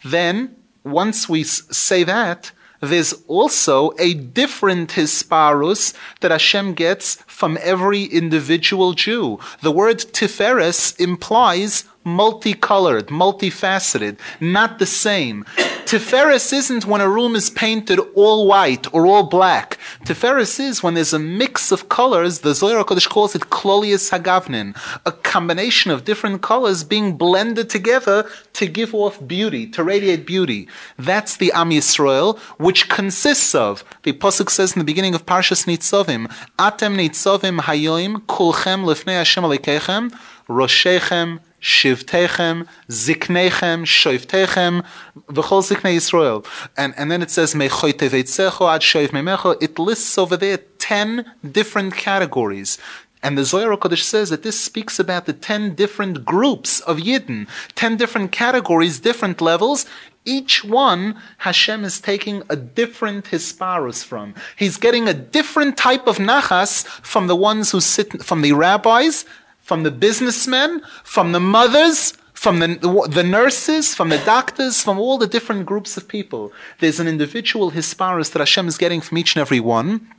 Then, once we say that, there's also a different hisparus that Hashem gets from every individual Jew. The word tiferes implies multicolored, multifaceted, not the same. Tiferes isn't when a room is painted all white or all black. Tiferes is when there's a mix of colors, the Zohar Kodesh calls it klolius hagavnin, a combination of different colors being blended together to give off beauty, to radiate beauty. That's the Am Yisrael, which consists of, the Pasuk says in the beginning of Parshas Nitzovim, Atem Nitzovim Hayoim Kulchem Lefnei Hashem Alekechem, Roshechem, Shivtechem, Ziknechem, Shoiftechem, V'chol Ziknei Yisrael. And, and then it says, Mechoy Teveitzecho Ad Shoiv Memecho. It lists over there ten different categories. And the Zohar Kodesh says that this speaks about the ten different groups of Yidden, ten different categories, different levels. Each one Hashem is taking a different hisparus from. He's getting a different type of nachas from the ones who sit, from the rabbis, from the businessmen, from the mothers, from the, the nurses, from the doctors, from all the different groups of people. There's an individual hisparus that Hashem is getting from each and every one.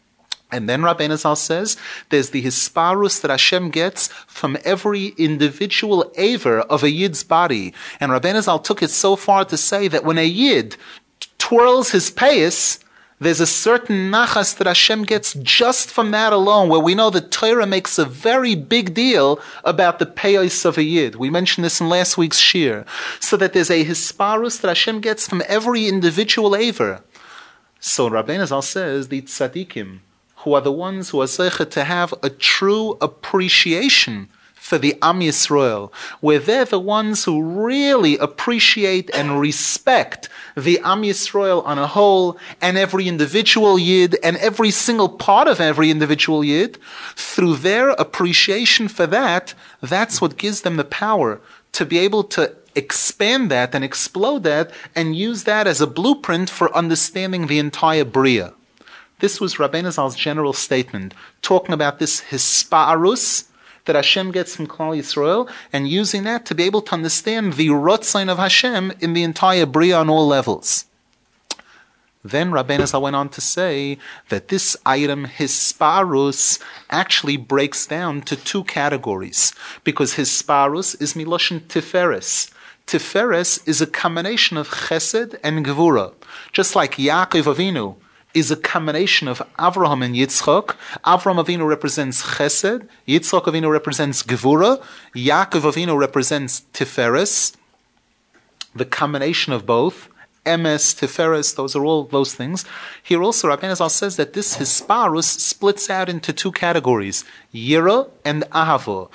And then Rabbeinu Zal says there's the hisparus that Hashem gets from every individual aver of a yid's body. And Rabbeinu Zal took it so far to say that when a yid twirls his payas, there's a certain nachas that Hashem gets just from that alone, where we know that Torah makes a very big deal about the payos of a yid. We mentioned this in last week's shiur. So that there's a hisparus that Hashem gets from every individual aver. So Rabbi Zal says the tzaddikim, who are the ones who are zeichet to have a true appreciation for the Am Yisrael, where they're the ones who really appreciate and respect the Am Yisrael on a whole, and every individual Yid, and every single part of every individual Yid, through their appreciation for that, that's what gives them the power to be able to expand that and explode that and use that as a blueprint for understanding the entire Bria. This was Rabbeinu Zal's general statement, talking about this hisparus, that Hashem gets from Klal Yisrael, and using that to be able to understand the Rotzain of Hashem in the entire Bria on all levels. Then Rabbeinu Zal went on to say that this item, hisparus, actually breaks down to two categories, because hisparus is miloshin tiferes. Tiferes is a combination of chesed and gevura. Just like Yaakov Avinu is a combination of Avraham and Yitzchak. Avraham Avinu represents Chesed, Yitzchak Avinu represents Gevura, Yaakov Avinu represents Tiferes. The combination of both, Emes, Tiferes, those are all those things. Here also, Rabbeinu Zal says that this Hisparus splits out into two categories, Yira and Ahava.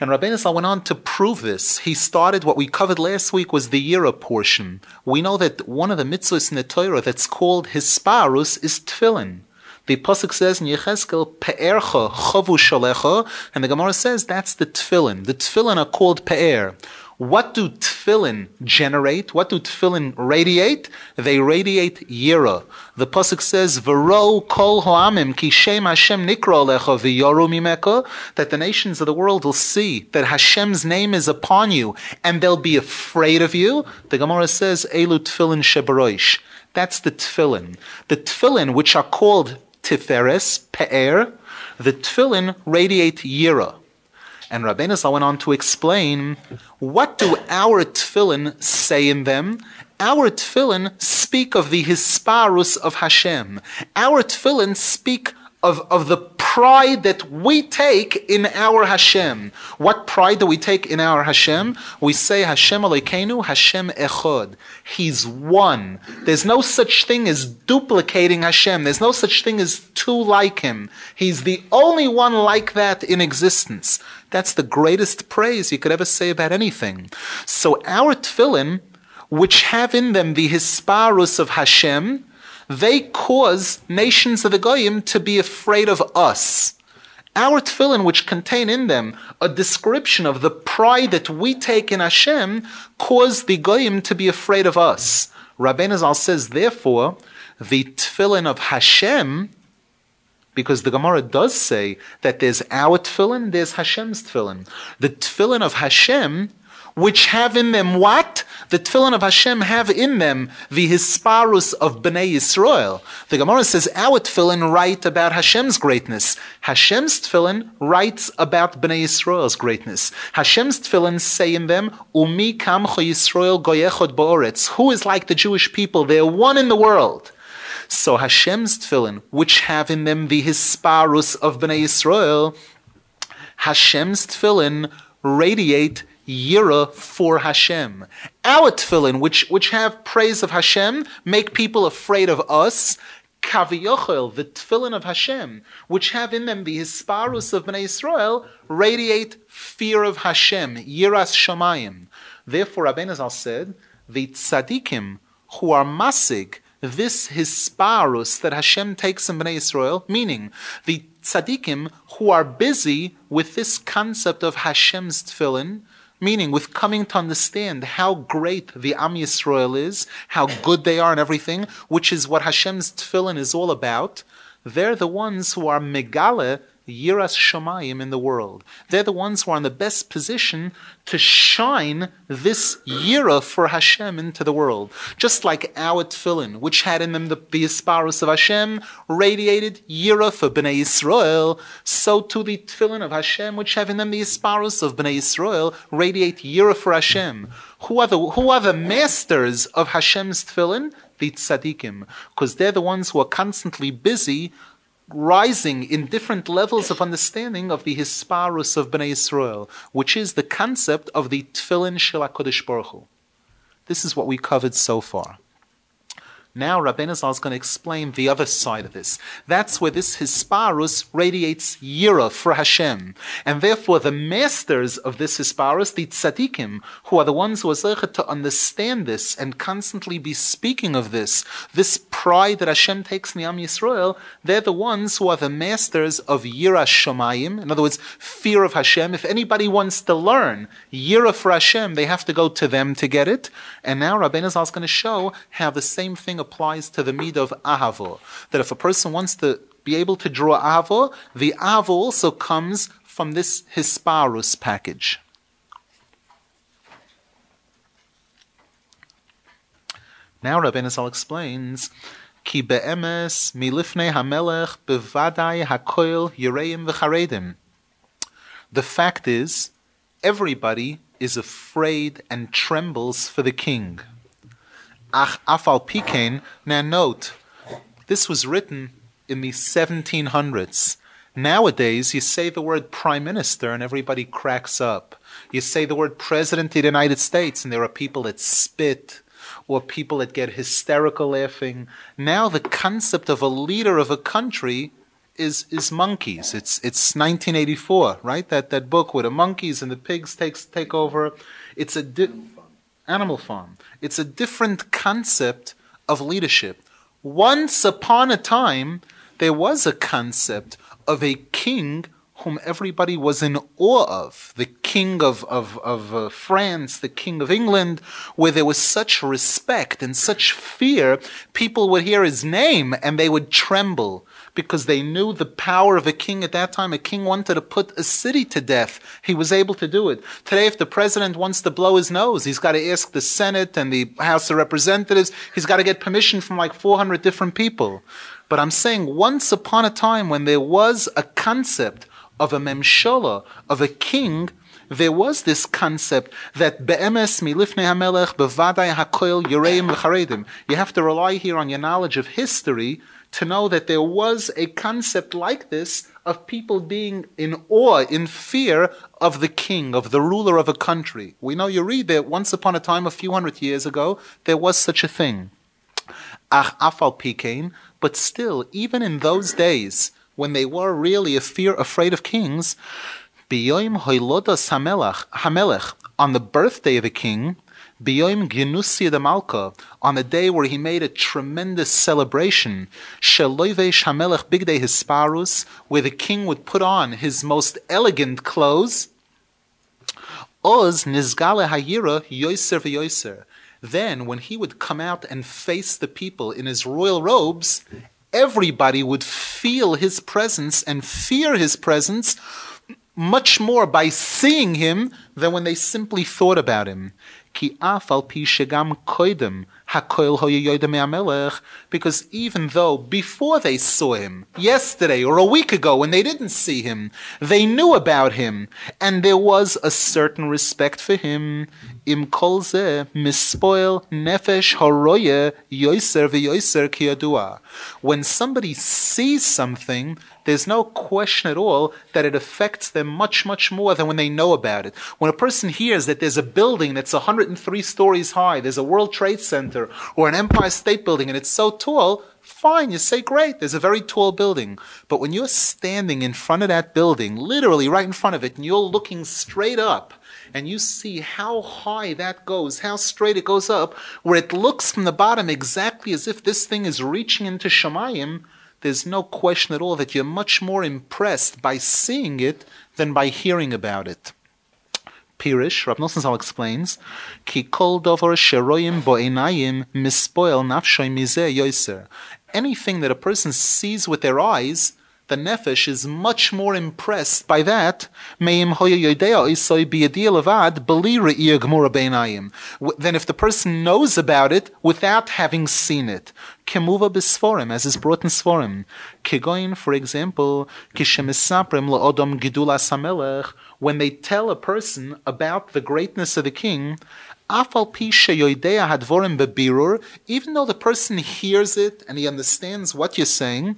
And Rabbeinu Zal went on to prove this. He started what we covered last week was the Yira portion. We know that one of the mitzvahs in the Torah that's called Hisparus is Tefillin. The Pasuk says in Yechezkel, Pe'ercha chavu shalecha, and the Gemara says that's the Tefillin. The Tefillin are called Pe'er. What do tefillin generate? What do tefillin radiate? They radiate yira. The pasuk says, "V'ro kol ho'amim ki shem Hashem nikro lecha v'yoru mimeka," that the nations of the world will see that Hashem's name is upon you, and they'll be afraid of you. The Gemara says, "Elu tefillin shebaroish." That's the tefillin. The tefillin, which are called tiferes, pe'er, the tefillin radiate yira. And Rabbeinu Zal went on to explain what do our tefillin say in them? Our tefillin speak of the hisparus of Hashem. Our tefillin speak of, of the pride that we take in our Hashem. What pride do we take in our Hashem? We say Hashem Alekeinu, Hashem Echod. He's one. There's no such thing as duplicating Hashem. There's no such thing as two like Him. He's the only one like that in existence. That's the greatest praise you could ever say about anything. So our tefillin, which have in them the hisparus of Hashem, they cause nations of the Goyim to be afraid of us. Our tefillin, which contain in them a description of the pride that we take in Hashem, cause the Goyim to be afraid of us. Rabbeinu Zal says, therefore, the tefillin of Hashem, because the Gemara does say that there's our tefillin, there's Hashem's tefillin. The tefillin of Hashem which have in them what? The tefillin of Hashem have in them the hisparus of Bnei Yisrael. The Gemara says our tefillin write about Hashem's greatness. Hashem's tefillin writes about Bnei Yisrael's greatness. Hashem's tefillin say in them, Umi kamcha Yisrael goyechot ba'oretz. Who is like the Jewish people? They're one in the world. So Hashem's tefillin, which have in them the hisparus of Bnei Yisrael, Hashem's tefillin radiate yira for Hashem. Our tefillin, which, which have praise of Hashem, make people afraid of us. Kaviyochel, the tefillin of Hashem, which have in them the hisparus of Bnei Israel, radiate fear of Hashem, yiras shamayim. Therefore, Rabbeinu Zal said, the tzaddikim who are masig, this hisparus that Hashem takes in Bnei Israel, meaning the tzaddikim who are busy with this concept of Hashem's tefillin, meaning with coming to understand how great the Am Yisrael is, how good they are and everything, which is what Hashem's tefillin is all about, they're the ones who are megale Yiras Shamayim in the world. They're the ones who are in the best position to shine this Yira for Hashem into the world. Just like our tefillin, which had in them the, the of Hashem, radiated Yira for Bnei Yisrael, so too the tefillin of Hashem, which have in them the Asparus of Bnei Yisrael, radiate Yira for Hashem. Who are the, who are the masters of Hashem's tefillin? The tzaddikim, because they're the ones who are constantly busy rising in different levels of understanding of the Hisparus of Bnei Israel, which is the concept of the Tfilin Shel HaKadosh Baruch Hu. This is what we covered so far. Now Rabbeinu is going to explain the other side of this. That's where this Hisparus radiates Yira for Hashem. And therefore the masters of this Hisparus, the tzaddikim, who are the ones who are zeichet to understand this and constantly be speaking of this, this pride that Hashem takes in the Am Yisrael, they're the ones who are the masters of Yira Shomayim. In other words, fear of Hashem. If anybody wants to learn Yira for Hashem, they have to go to them to get it. And now Rabbeinu is going to show how the same thing applies to the mid of ahavo. That if a person wants to be able to draw ahavo, the ahavo also comes from this hisparus package. Now Rabbeinu Zal explains, Ki be'emes milifnei hamelech bevadai hakoil yireim v'charedim. The fact is, everybody is afraid and trembles for the king. Ach afal pikein. Now note, this was written in the 1700s. Nowadays, you say the word prime minister and everybody cracks up. You say the word president of the United States and there are people that spit or people that get hysterical laughing. Now the concept of a leader of a country is is monkeys. It's it's 1984, right? That that book where the monkeys and the pigs takes take over. It's a di- animal farm. It's a different concept of leadership. Once upon a time, there was a concept of a king whom everybody was in awe of, the king of, of, of uh, France, the king of England, where there was such respect and such fear, people would hear his name and they would tremble because they knew the power of a king at that time. A king wanted to put a city to death. He was able to do it. Today, if the president wants to blow his nose, he's got to ask the Senate and the House of Representatives. He's got to get permission from like 400 different people. But I'm saying once upon a time when there was a concept of a memshola, of a king, there was this concept that be'emes milifnei hamelech bevadai hakoil yureim. You have to rely here on your knowledge of history to know that there was a concept like this of people being in awe, in fear of the king, of the ruler of a country. We know you read that once upon a time, a few hundred years ago, there was such a thing. Ach afal pikein, but still, even in those days, when they were really a fear, afraid of kings, biyoim hoilodas hamelech, on the birthday of the king, Biyoim Genusia de Malka, on a day where he made a tremendous celebration, Sheloive Shamelech Bigday Hisparus, where the king would put on his most elegant clothes, Oz Nizgale Hayira Yoiser V'Yoiser. Then, when he would come out and face the people in his royal robes, everybody would feel his presence and fear his presence much more by seeing him than when they simply thought about him. Because even though before they saw him, yesterday or a week ago when they didn't see him, they knew about him, and there was a certain respect for him, im kol mispoil nefesh horoye yoiser v'yoiser ki When somebody sees something, there's no question at all that it affects them much, much more than when they know about it. When a person hears that there's a building that's 103 stories high, there's a World Trade Center or an Empire State Building, and it's so tall, fine, you say, great, there's a very tall building. But when you're standing in front of that building, literally right in front of it, and you're looking straight up, and you see how high that goes, how straight it goes up, where it looks from the bottom exactly as if this thing is reaching into Shemayim, there's no question at all that you're much more impressed by seeing it than by hearing about it. Pirish, Rav Nosson explains, Ki kol dover sheroyim bo'enayim mispoil nafshoy mizeh yoiser. Anything that a person sees with their eyes, the nefesh is much more impressed by that than if the person knows about it without having seen it. Kemuva b'sforim, as is brought in Sforim. Kegoin, for example, kishemisaprim la'odom gidulas hamelech, when they tell a person about the greatness of the king, even though the person hears it and he understands what you're saying,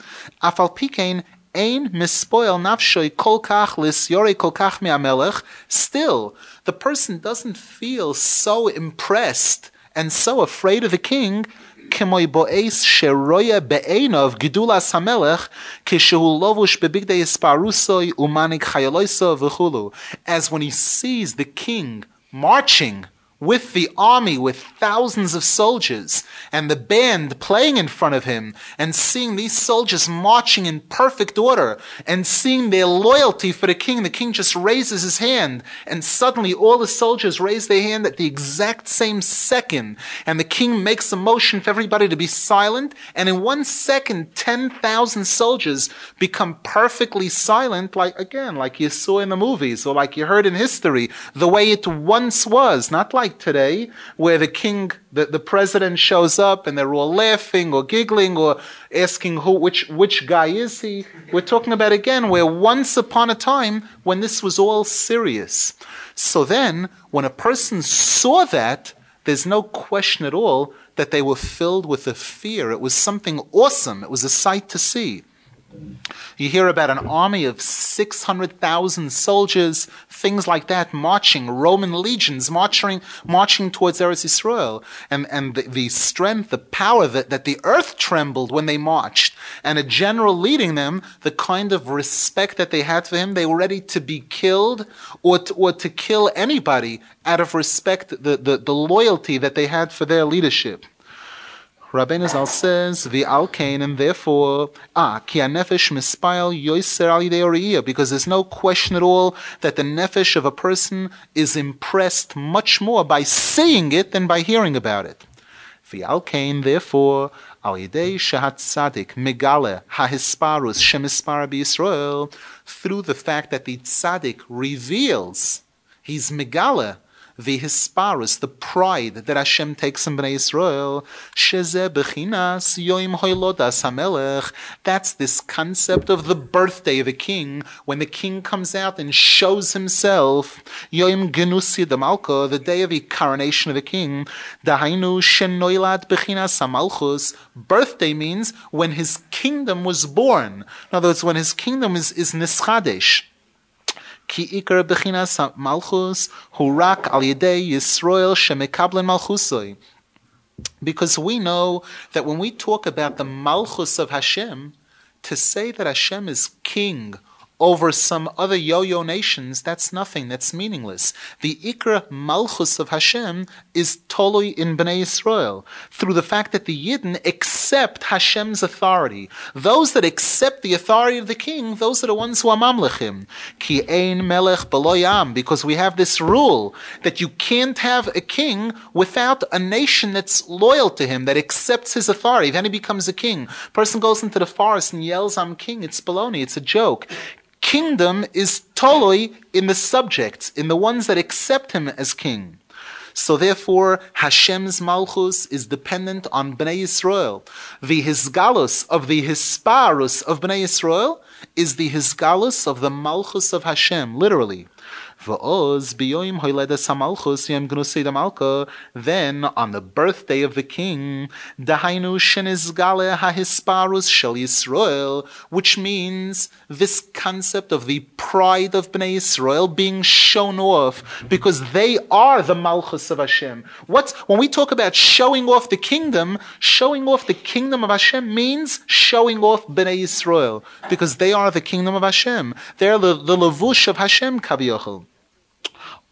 ain mispoil nafshoi kolkach lisyori kolkach mi'amelech. Still, the person doesn't feel so impressed and so afraid of the king Kemoi bo'es sheroya be'enov gedulas samelech kishehu lovush bebigdei isparusoi umanik chayaloisa v'chulu. As when he sees the king marching with the army with thousands of soldiers and the band playing in front of him and seeing these soldiers marching in perfect order and seeing their loyalty for the king. The king just raises his hand and suddenly all the soldiers raise their hand at the exact same second and the king makes a motion for everybody to be silent and in one second 10,000 soldiers become perfectly silent like again like you saw in the movies or like you heard in history the way it once was not like like today, where the king, the, the president shows up and they're all laughing or giggling or asking who, which, which guy is he? We're talking about again where once upon a time when this was all serious. So then, when a person saw that, there's no question at all that they were filled with a fear. It was something awesome. It was a sight to see. You hear about an army of 600,000 soldiers, things like that, marching, Roman legions marching, marching towards Eretz Israel. And, and the, the strength, the power that, that the earth trembled when they marched. And a general leading them, the kind of respect that they had for him, they were ready to be killed or to, or to kill anybody out of respect, the, the, the loyalty that they had for their leadership. Rabbeinu Zal says, the alkane, and therefore, ah, ki nefesh mispile yoiser al because there's no question at all that the nefesh of a person is impressed much more by saying it than by hearing about it. Alkane, therefore, al yidei shahat tzadik megale hahisparus shemispara Yisrael, through the fact that the tzaddik reveals, he's megale, the hisparus, the pride that Hashem takes in Bnei Israel, sheze bechinas yoim hoilodas hamelech. That's this concept of the birthday of a king, when the king comes out and shows himself, yoim genusi de malko, the day of the coronation of the king, dahainu shenoilad bechinas hamalchus. Birthday means when his kingdom was born. In other words, when his kingdom is, is nischadesh. Ki ikar bechinas malchus al yedei shemekablen malchusoi. Because we know that when we talk about the malchus of Hashem, to say that Hashem is king over some other yo-yo nations, that's nothing, that's meaningless. The Ikra Malchus of Hashem is totally in Bnei Israel, through the fact that the Yidden accept Hashem's authority. Those that accept the authority of the king, those are the ones who are mamlechim. Ki ein melech beloyam, because we have this rule that you can't have a king without a nation that's loyal to him, that accepts his authority. Then he becomes a king. Person goes into the forest and yells, I'm king, it's baloney, it's a joke kingdom is totally in the subjects, in the ones that accept him as king. So therefore, Hashem's Malchus is dependent on Bnei Yisrael. The Hisgalus of the Hisparus of Bnei Yisrael is the Hisgalus of the Malchus of Hashem, literally. Then on the birthday of the king, which means this concept of the pride of Bnei Yisrael being shown off because they are the malchus of Hashem. What's when we talk about showing off the kingdom? Showing off the kingdom of Hashem means showing off Bnei Yisrael because they are the kingdom of Hashem. They're the, the levush of Hashem kaviyachol.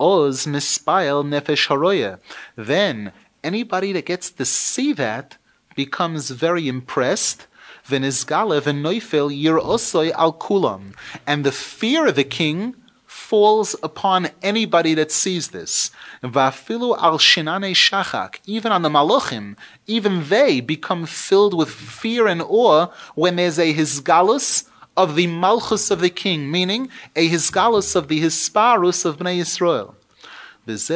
Oz mispile nefesh haroya. Then anybody that gets to see that becomes very impressed. Venizgale v'noifel yir al kulam. And the fear of the king falls upon anybody that sees this. Vafilu al shinane shachak, even on the malachim, even they become filled with fear and awe when there's a hisgalus of the malchus of the king, meaning a hisgalus of the hisparus of Bnei Yisrael. This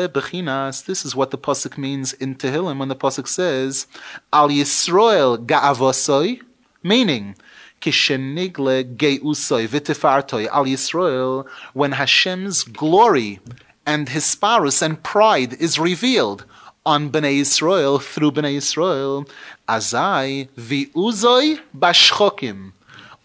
is what the pasuk means in Tehillim when the pasuk says, "Al Yisrael ga'avosoi," meaning "Kishenigle geusoi v'tifartoi al Yisrael," when Hashem's glory and His sparus and pride is revealed on Bnei Yisrael through Bnei Yisrael, azai vi'uzoi bashchokim.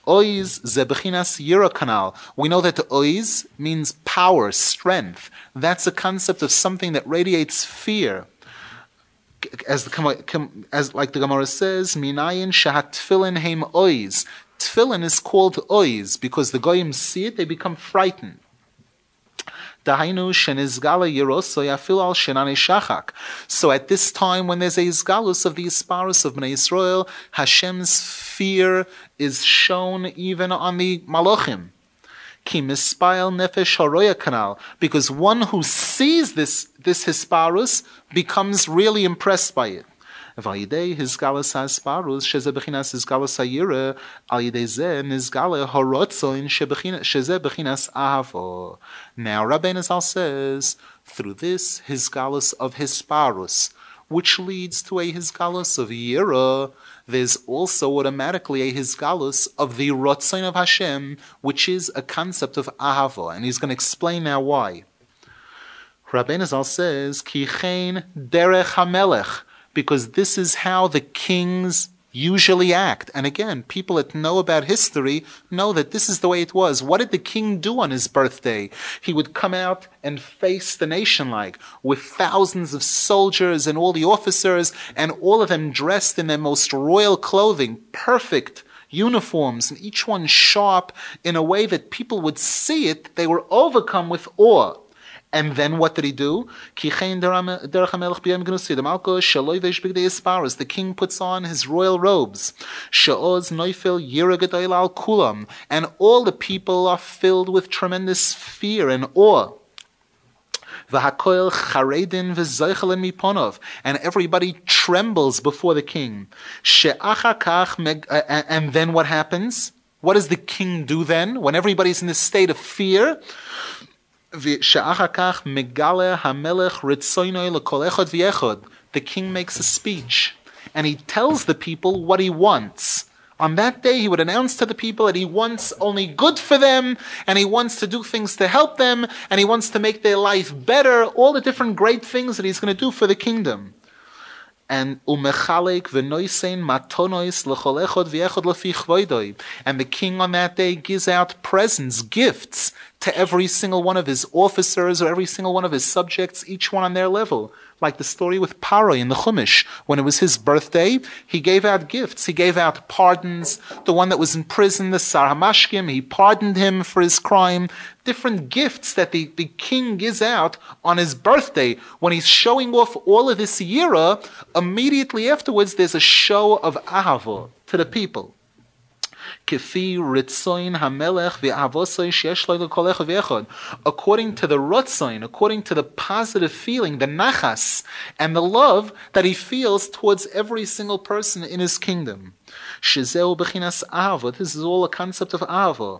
Oiz zebechinas kanal. We know that oiz means power, strength. That's a concept of something that radiates fear. As the as like the Gemara says, minayin shahat tefillin heim oiz. Tefillin is called oiz because the goyim see it, they become frightened. So at this time, when there's a izgalus of the isparus of Bnei Israel, Hashem's fear is shown even on the kanal, because one who sees this this hisparus becomes really impressed by it. Vayidei hizgalas hasparus sheze bechinas hizgalas hayira nizgale horotzoin sheze ahavo. Now Rabbeinu Zal says, through this hizgalas of hisparus, which leads to a hizgalas of yira, there's also automatically a hizgalus of the Rotzain of Hashem, which is a concept of Ahava, and he's going to explain now why. Rabbeinu Zal says, Kichein derech hamelech, because this is how the kings usually act. And again, people that know about history know that this is the way it was. What did the king do on his birthday? He would come out and face the nation like with thousands of soldiers and all the officers and all of them dressed in their most royal clothing, perfect uniforms and each one sharp in a way that people would see it, they were overcome with awe. And then what did he do? The king puts on his royal robes. And all the people are filled with tremendous fear and awe. And everybody trembles before the king. Uh, uh, and then what happens? What does the king do then? When everybody's in this state of fear, the king makes a speech and he tells the people what he wants. On that day, he would announce to the people that he wants only good for them, and he wants to do things to help them, and he wants to make their life better, all the different great things that he's going to do for the kingdom and umechalek v'noisein matonois l'chol echod v'echod. And the king on that day gives out presents, gifts, to every single one of his officers or every single one of his subjects, each one on their level. Like the story with Paro in the Chumash. When it was his birthday, he gave out gifts. He gave out pardons. The one that was in prison, the Sar Hamashkim, he pardoned him for his crime. Different gifts that the, the king gives out on his birthday. When he's showing off all of this yira, immediately afterwards there's a show of ahava to the people. According to the rotzoin, according to the positive feeling, the nachas, and the love that he feels towards every single person in his kingdom. This is all a concept of ava.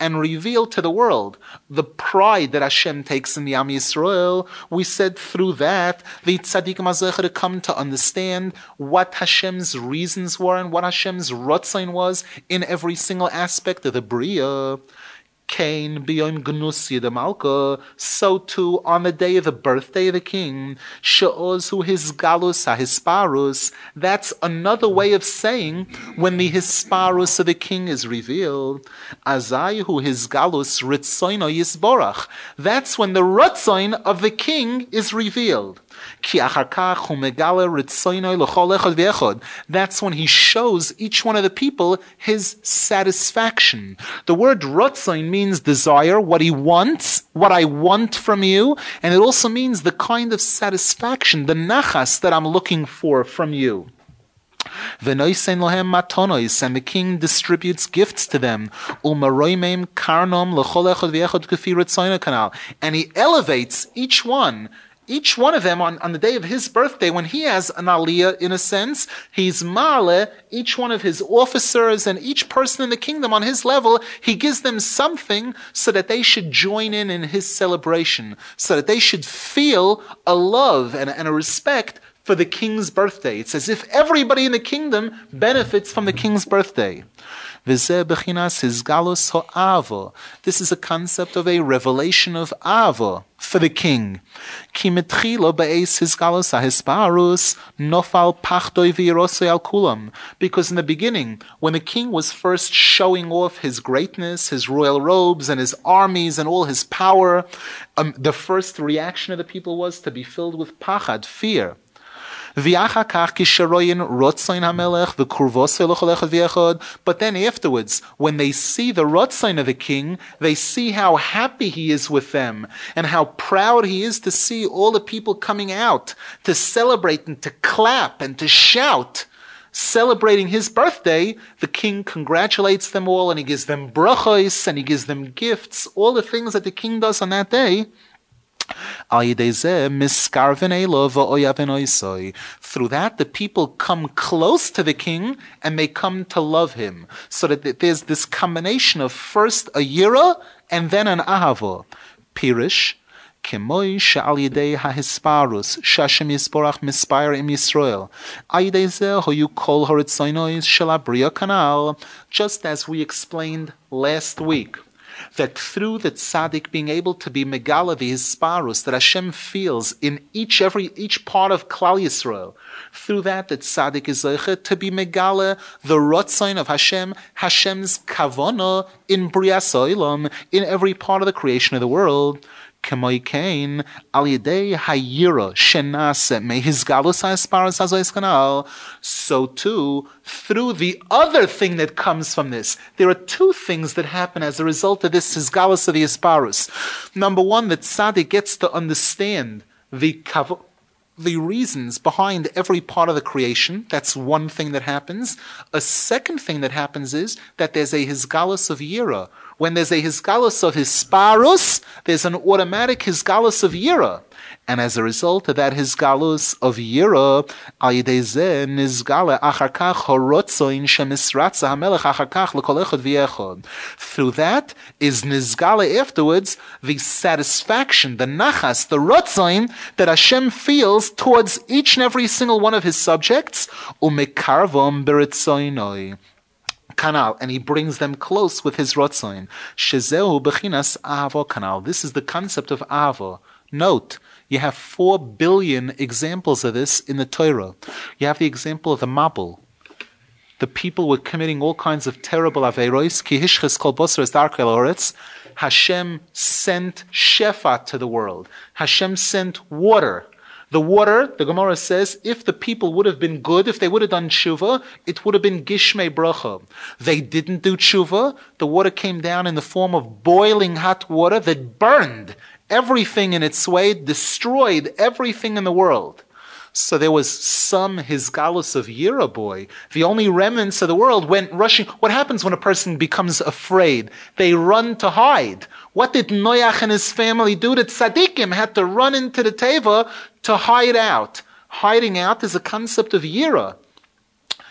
and reveal to the world the pride that Hashem takes in the Am Yisrael. We said through that the tzaddik mazecha to come to understand what Hashem's reasons were and what Hashem's rotzain was in every single aspect of the bria. Cain beyond Gnusi the Malka, so too on the day of the birthday of the king, She'ozu his galus hisparus. That's another way of saying when the hisparus of the king is revealed. Azayu his galus ritzoino yisborach. That's when the ritzoin of the king is revealed. That's when he shows each one of the people his satisfaction. The word rotzain means desire, what he wants, what I want from you, and it also means the kind of satisfaction, the nachas that I'm looking for from you. And the king distributes gifts to them. And he elevates each one each one of them on, on the day of his birthday, when he has an aliyah, in a sense, he's male, each one of his officers and each person in the kingdom on his level, he gives them something so that they should join in in his celebration, so that they should feel a love and, and a respect for the king's birthday. It's as if everybody in the kingdom benefits from the king's birthday. This is a concept of a revelation of ava for the king. Because in the beginning, when the king was first showing off his greatness, his royal robes, and his armies, and all his power, um, the first reaction of the people was to be filled with pachad, fear. But then afterwards, when they see the rotzain of the king, they see how happy he is with them and how proud he is to see all the people coming out to celebrate and to clap and to shout celebrating his birthday, the king congratulates them all and he gives them brachos and he gives them gifts, all the things that the king does on that day. Through that, the people come close to the king and they come to love him. So that there's this combination of first a yira and then an ahavo. Pirish, Kimoi she'al yidei ha'hisparus, shashem yisborach mispire im ho Ayidei zeh hoyu kol horitzoinois shel kanal, just as we explained last week that through the tzaddik being able to be megala the hisparus that Hashem feels in each every each part of Klal Yisrael, through that that tzaddik is zeicha to be megala the rotzain of Hashem, Hashem's kavana in brias in every part of the creation of the world. So too, through the other thing that comes from this, there are two things that happen as a result of this his galus of the asparus. Number one, that tzaddik gets to understand the the reasons behind every part of the creation. That's one thing that happens. A second thing that happens is that there's a hisgalus of yira. When there's a hisgalus of hisparus, there's an automatic hisgalus of yira. And as a result of that hisgalus of yira, achar. Through that is nizgale afterwards the satisfaction, the nachas, the rotzoin that Hashem feels towards each and every single one of his subjects, umekarvom beritzoinoi kanal, and he brings them close with his rotzain. Shezeu bechinas avo kanal. This is the concept of avo. Note, you have four billion examples of this in the Torah. You have the example of the Mabul. The people were committing all kinds of terrible averos. Ki hishches kol boseres Hashem sent shefa to the world. Hashem sent water. The water, the Gemara says, if the people would have been good, if they would have done tshuva, it would have been gishmei bracha. They didn't do tshuva. The water came down in the form of boiling hot water that burned everything in its way, destroyed everything in the world. So there was some hisgalus of Yira boy. The only remnants of the world went rushing. What happens when a person becomes afraid? They run to hide. What did Noach and his family do? That tzaddikim had to run into the teva to hide out. Hiding out is a concept of Yira.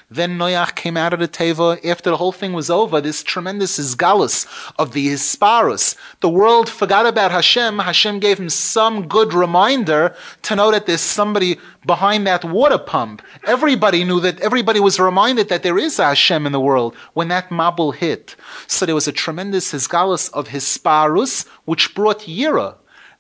Then Noach came out of the Teva after the whole thing was over. This tremendous Isgalus of the Hisparus. The world forgot about Hashem. Hashem gave him some good reminder to know that there's somebody behind that water pump. Everybody knew that, everybody was reminded that there is Hashem in the world when that Mabul hit. So there was a tremendous Hisgalus of Hisparus, which brought Yira.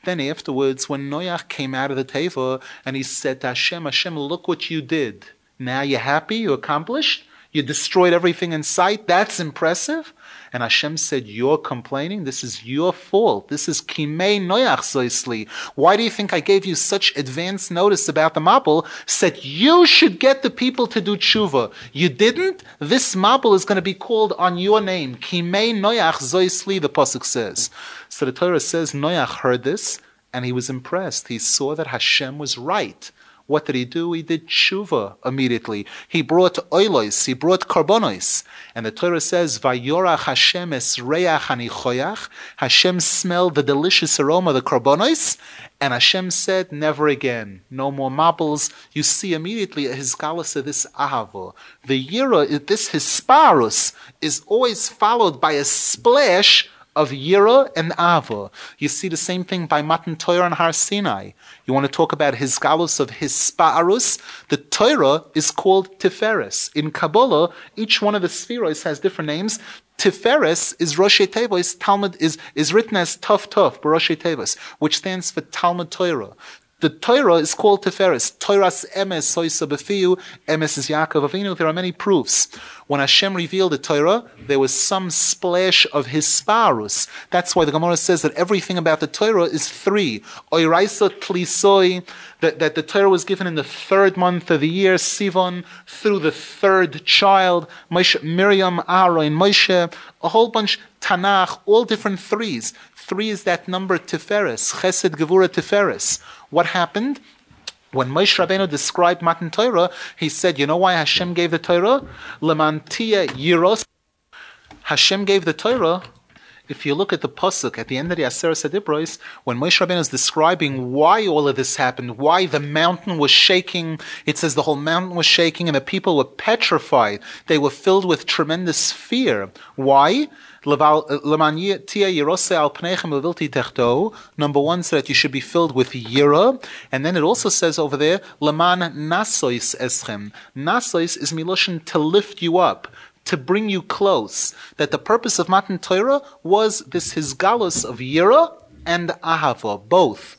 Then afterwards, when Noach came out of the Teva and he said to Hashem, Hashem, look what you did. Now you're happy, you accomplished, you destroyed everything in sight. That's impressive. And Hashem said, You're complaining? This is your fault. This is Kimei Noach Zoisli. Why do you think I gave you such advance notice about the Mabul? Said you should get the people to do tshuva. You didn't? This Mabul is going to be called on your name. Kimei Noach Zoisli, the Pasuk says. So the Torah says Noach heard this and he was impressed. He saw that Hashem was right. What did he do? He did tshuva immediately. He brought oilos, he brought karbonos. And the Torah says, Vayorach Hashem es reach anichoyach. Hashem smelled the delicious aroma of the karbonos. And Hashem said, never again. No more Mabuls. You see immediately at his galasa, this ahava. The yira, this hisparus, is always followed by a splash of Yira and Ava. You see the same thing by Matan Torah and Har Sinai. You want to talk about his galus of his spa'arus? The Torah is called Tiferes. In Kabbalah, each one of the spheres has different names. Tiferes is Rosh Tevis. Talmud is, is written as Tuf Tuf, Rosh Tevis, which stands for Talmud Torah. The Torah is called Tiferes. Torah's emes soisa befiu, emes is Yaakov Avinu. There are many proofs. When Hashem revealed the Torah, there was some splash of his sparus. That's why the Gemara says that everything about the Torah is three. Oiraisa tlisoi, that, that the Torah was given in the third month of the year, Sivan, through the third child, Moshe, Miriam, Aaron, Moshe, a whole bunch, Tanakh, all different threes. Three is that number Tiferes, Chesed Gevura Tiferes. What happened? When Moshe Rabbeinu described Matan Torah, he said, you know why Hashem gave the Torah? Lemantia Yiros. Hashem gave the Torah if you look at the pasuk at the end of the Aseret Adibros, when Moshe Rabbeinu is describing why all of this happened, why the mountain was shaking, it says the whole mountain was shaking and the people were petrified. They were filled with tremendous fear. Why? Uh, number one, so that you should be filled with yira. And then it also says over there, Laman nasois eschem. Nasois is miloshin to lift you up to bring you close. That the purpose of Matan Torah was this Hizgalus of Yira and Ahava, both.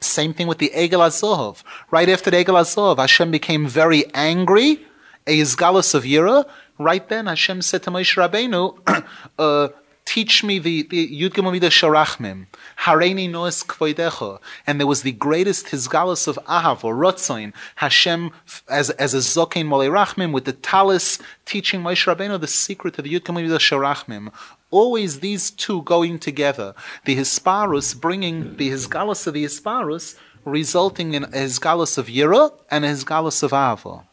Same thing with the Egel Azov. Right after the Egel Azov, Hashem became very angry, a Hizgalus of Yira. Right then, Hashem said to Moshe Rabbeinu, uh, teach me the, the Yud Gemamida Sharachmim, Hareini Noes Kvoidecha. And there was the greatest Hizgalus of Ahav or Rotzoin, Hashem as, as a Zokein Molei Rachmim with the Talis teaching Moshe Rabbeinu the secret of the Yud Gemamida Sharachmim. Always these two going together. The Hisparus bringing the Hizgalus of the Hisparus, resulting in a of Yira and a of Ahava.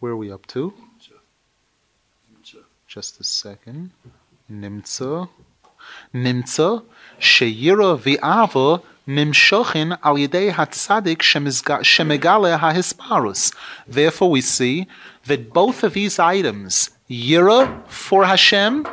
Where are we up to? Just a second. Nimtza. Nimtza. Sheyira v'ava nimshochin al yedei hatzadik shemegale hahisparus. Therefore we see that both of these items, Yira for Hashem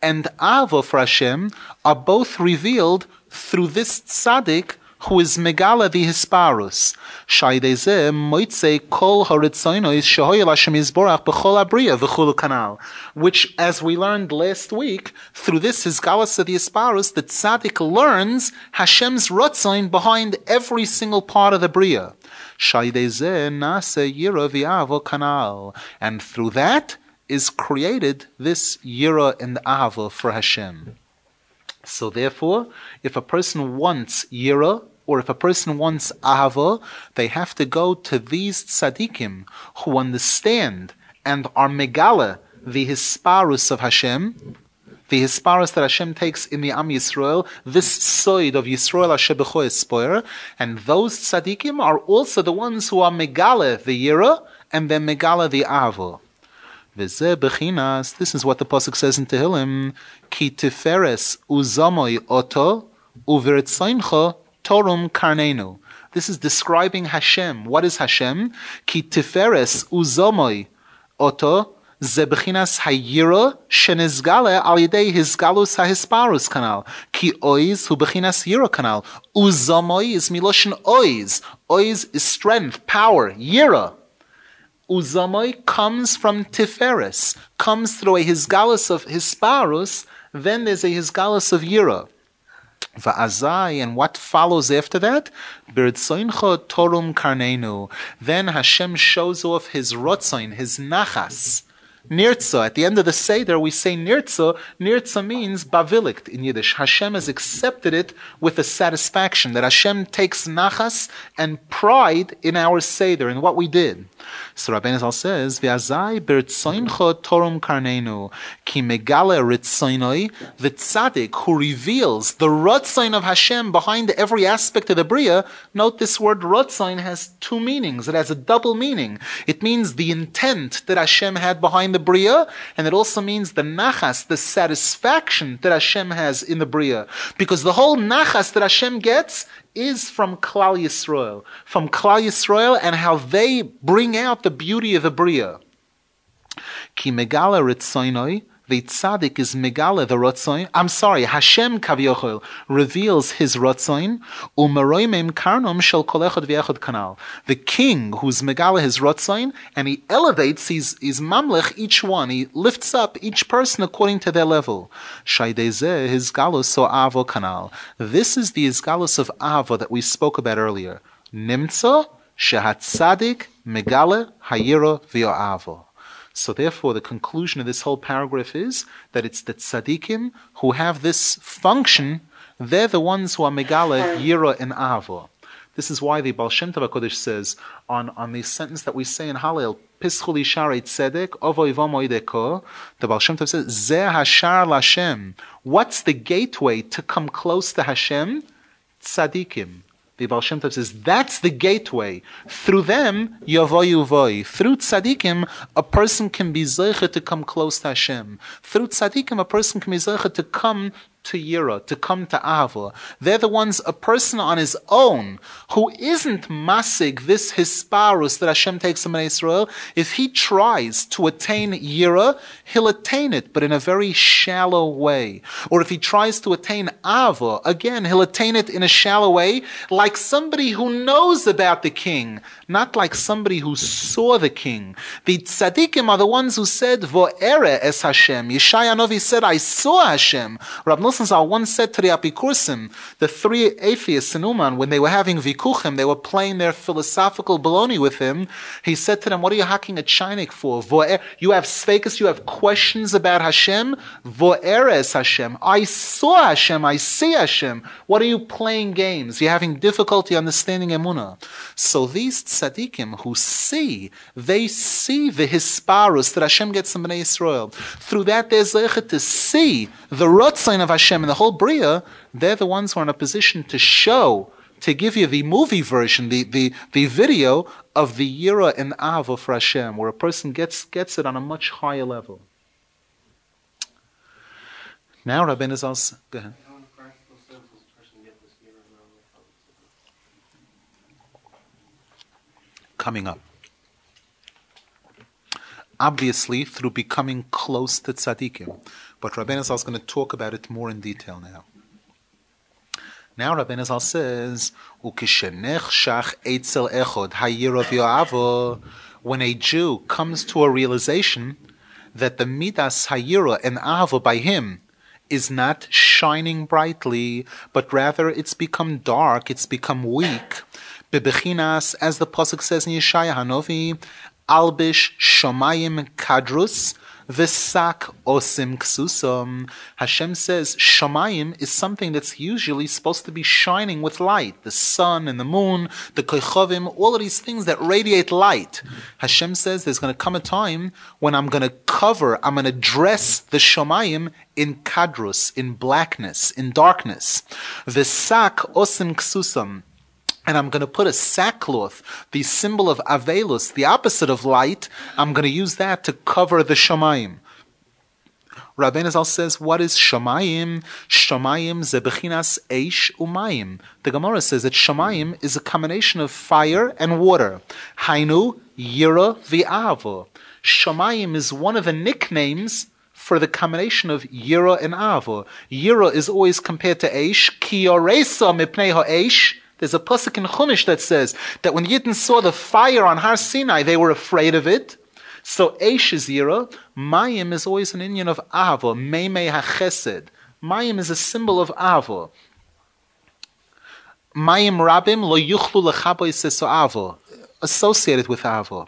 and Ava for Hashem, are both revealed through this tzaddik who is Megala the Hisparus. Shaydeze moitze kol horitzoinois shehoyel Hashem Yisborach b'chol abriya v'chulu kanal. Which, as we learned last week, through this Hisgalas of the Hisparus, the tzaddik learns Hashem's rotzoin behind every single part of the bria. Shaydeze nase yira v'avo kanal. And through that is created this yira and ava for Hashem. So therefore, if a person wants yira or if a person wants ahava, they have to go to these tzaddikim who understand and are megala the hisparus of Hashem, the hisparus that Hashem takes in the Am Yisrael, this side of Yisrael Hashem Espoir, and those tzaddikim are also the ones who are megala the yira and then megala the ahava. This is what the pasuk says in Tehillim: Ki tiferes uzamoy oto uvertzaincha Torum Karnenu. This is describing Hashem. What is Hashem? Ki tiferes uzomoi oto zebechinas hayira shenizgale al yidei hizgalus hahisparus kanal. Ki oiz hu bechinas yira kanal. Uzomoi is miloshin oiz. Oiz is strength, power, yira. Uzomoi comes from tiferes, comes through a hisgalus of hisparus, then there's a hisgalus of yira. Va'azai, and what follows after that? Torum karnenu. Then Hashem shows off his rotzoin, his nachas. Nirtza. At the end of the Seder, we say Nirtza. Nirtza means bavilikt in Yiddish. Hashem has accepted it with a satisfaction that Hashem takes nachas and pride in our Seder, in what we did. So Rabbeinu Zal says, "V'azai bertzoincha torum karnenu ki megale ritzoinoi." The tzaddik who reveals the rotzain of Hashem behind every aspect of the bria. Note this word rotzain has two meanings. It has a double meaning. It means the intent that Hashem had behind the bria, and it also means the nachas, the satisfaction that Hashem has in the bria. Because the whole nachas that Hashem gets is from Klal Yisrael, from Klal Yisrael and how they bring out the beauty of the Bria. Ki megala ritzoinoi, the tzaddik is megala the rotzoin. I'm sorry, Hashem kavyochel reveals his rotzoin. Umeroimim karnom shel kolechot v'echot kanal. The king who's megala his rotzoin, and he elevates his, his mamlech each one. He lifts up each person according to their level. Shaydeze his galus so avo kanal. This is the izgalus of avo that we spoke about earlier. Nimtza shehat tzaddik megala hayira v'yo'avo. So therefore, the conclusion of this whole paragraph is that it's the tzaddikim who have this function. They're the ones who are megala yira and avo. This is why the Baal Shem Tov HaKodesh says on, on the sentence that we say in Hallel, Pischuli Sharei Tzedek, Ovoi Vomoideko, the Baal Shem Tov says, Zeh Hashar Lashem. What's the gateway to come close to Hashem? Tzaddikim. The Baal Shem Tov says that's the gateway. Through them, yavoyu voy. Through tzaddikim, a person can be zeicha to come close to Hashem. Through tzaddikim, a person can be zeicha to come to Yira, to come to Ava. They're the ones, a person on his own, who isn't masig this hisparus that Hashem takes from Israel, if he tries to attain Yira, he'll attain it, but in a very shallow way. Or if he tries to attain Ava, again, he'll attain it in a shallow way, like somebody who knows about the king, not like somebody who saw the king. The tzaddikim are the ones who said, Vo'ere es Hashem. Yeshaya said, I saw Hashem. Rab Nosson Zal once said to the Apikursim, the three atheists in Uman, when they were having vikuchim, they were playing their philosophical baloney with him. He said to them, what are you hacking a chinik for? You have sfekas, you have questions about Hashem? Vo'ere es Hashem. I saw Hashem, I see Hashem. What are you playing games? You're having difficulty understanding Emunah. So these tzaddikim who see, they see the hisparus that Hashem gets from Bnei Israel. Through that, zeichet to see the rotzain of Hashem and the whole bria. They're the ones who are in a position to show, to give you the movie version, the, the, the video of the Yira and Ava for Hashem, where a person gets, gets it on a much higher level. Now, Rabbeinu Zal, go ahead. Coming up obviously through becoming close to tzaddikim. But Rabbeinu Zal is going to talk about it more in detail now. Now Rabbeinu Zal says, shach eitzel echod hayirav when a Jew comes to a realization that the midas hayira and ava by him is not shining brightly, but rather it's become dark, it's become weak. Bebechinas, as the pasuk says in Yeshaya Hanovi, albish shomayim kadrus v'sak osim ksusum. Hashem says shomayim is something that's usually supposed to be shining with light. The sun and the moon, the koichovim, all of these things that radiate light. Hashem says there's going to come a time when I'm going to cover, I'm going to dress the shomayim in kadrus, in blackness, in darkness. V'sak osim ksusum and I'm going to put a sackcloth, the symbol of Avelus, the opposite of light, I'm going to use that to cover the Shamayim. Rabbeinu Zal says, what is Shamayim? Shamayim zebechinas eish umayim. The Gemara says that Shamayim is a combination of fire and water. Hainu yira v'avo. Shamayim is one of the nicknames for the combination of yira and avo. Yira is always compared to eish. Ki yoresa mipnei ha'eish. There's a pasuk in Chumash that says that when Yidden saw the fire on Har Sinai, they were afraid of it. So Eish is Yira. Mayim is always an inyan of Ava. Meimei HaChesed. Mayim is a symbol of Ava. Mayim Rabim lo yuchlu lechaboy seso Ava. Associated with Ava.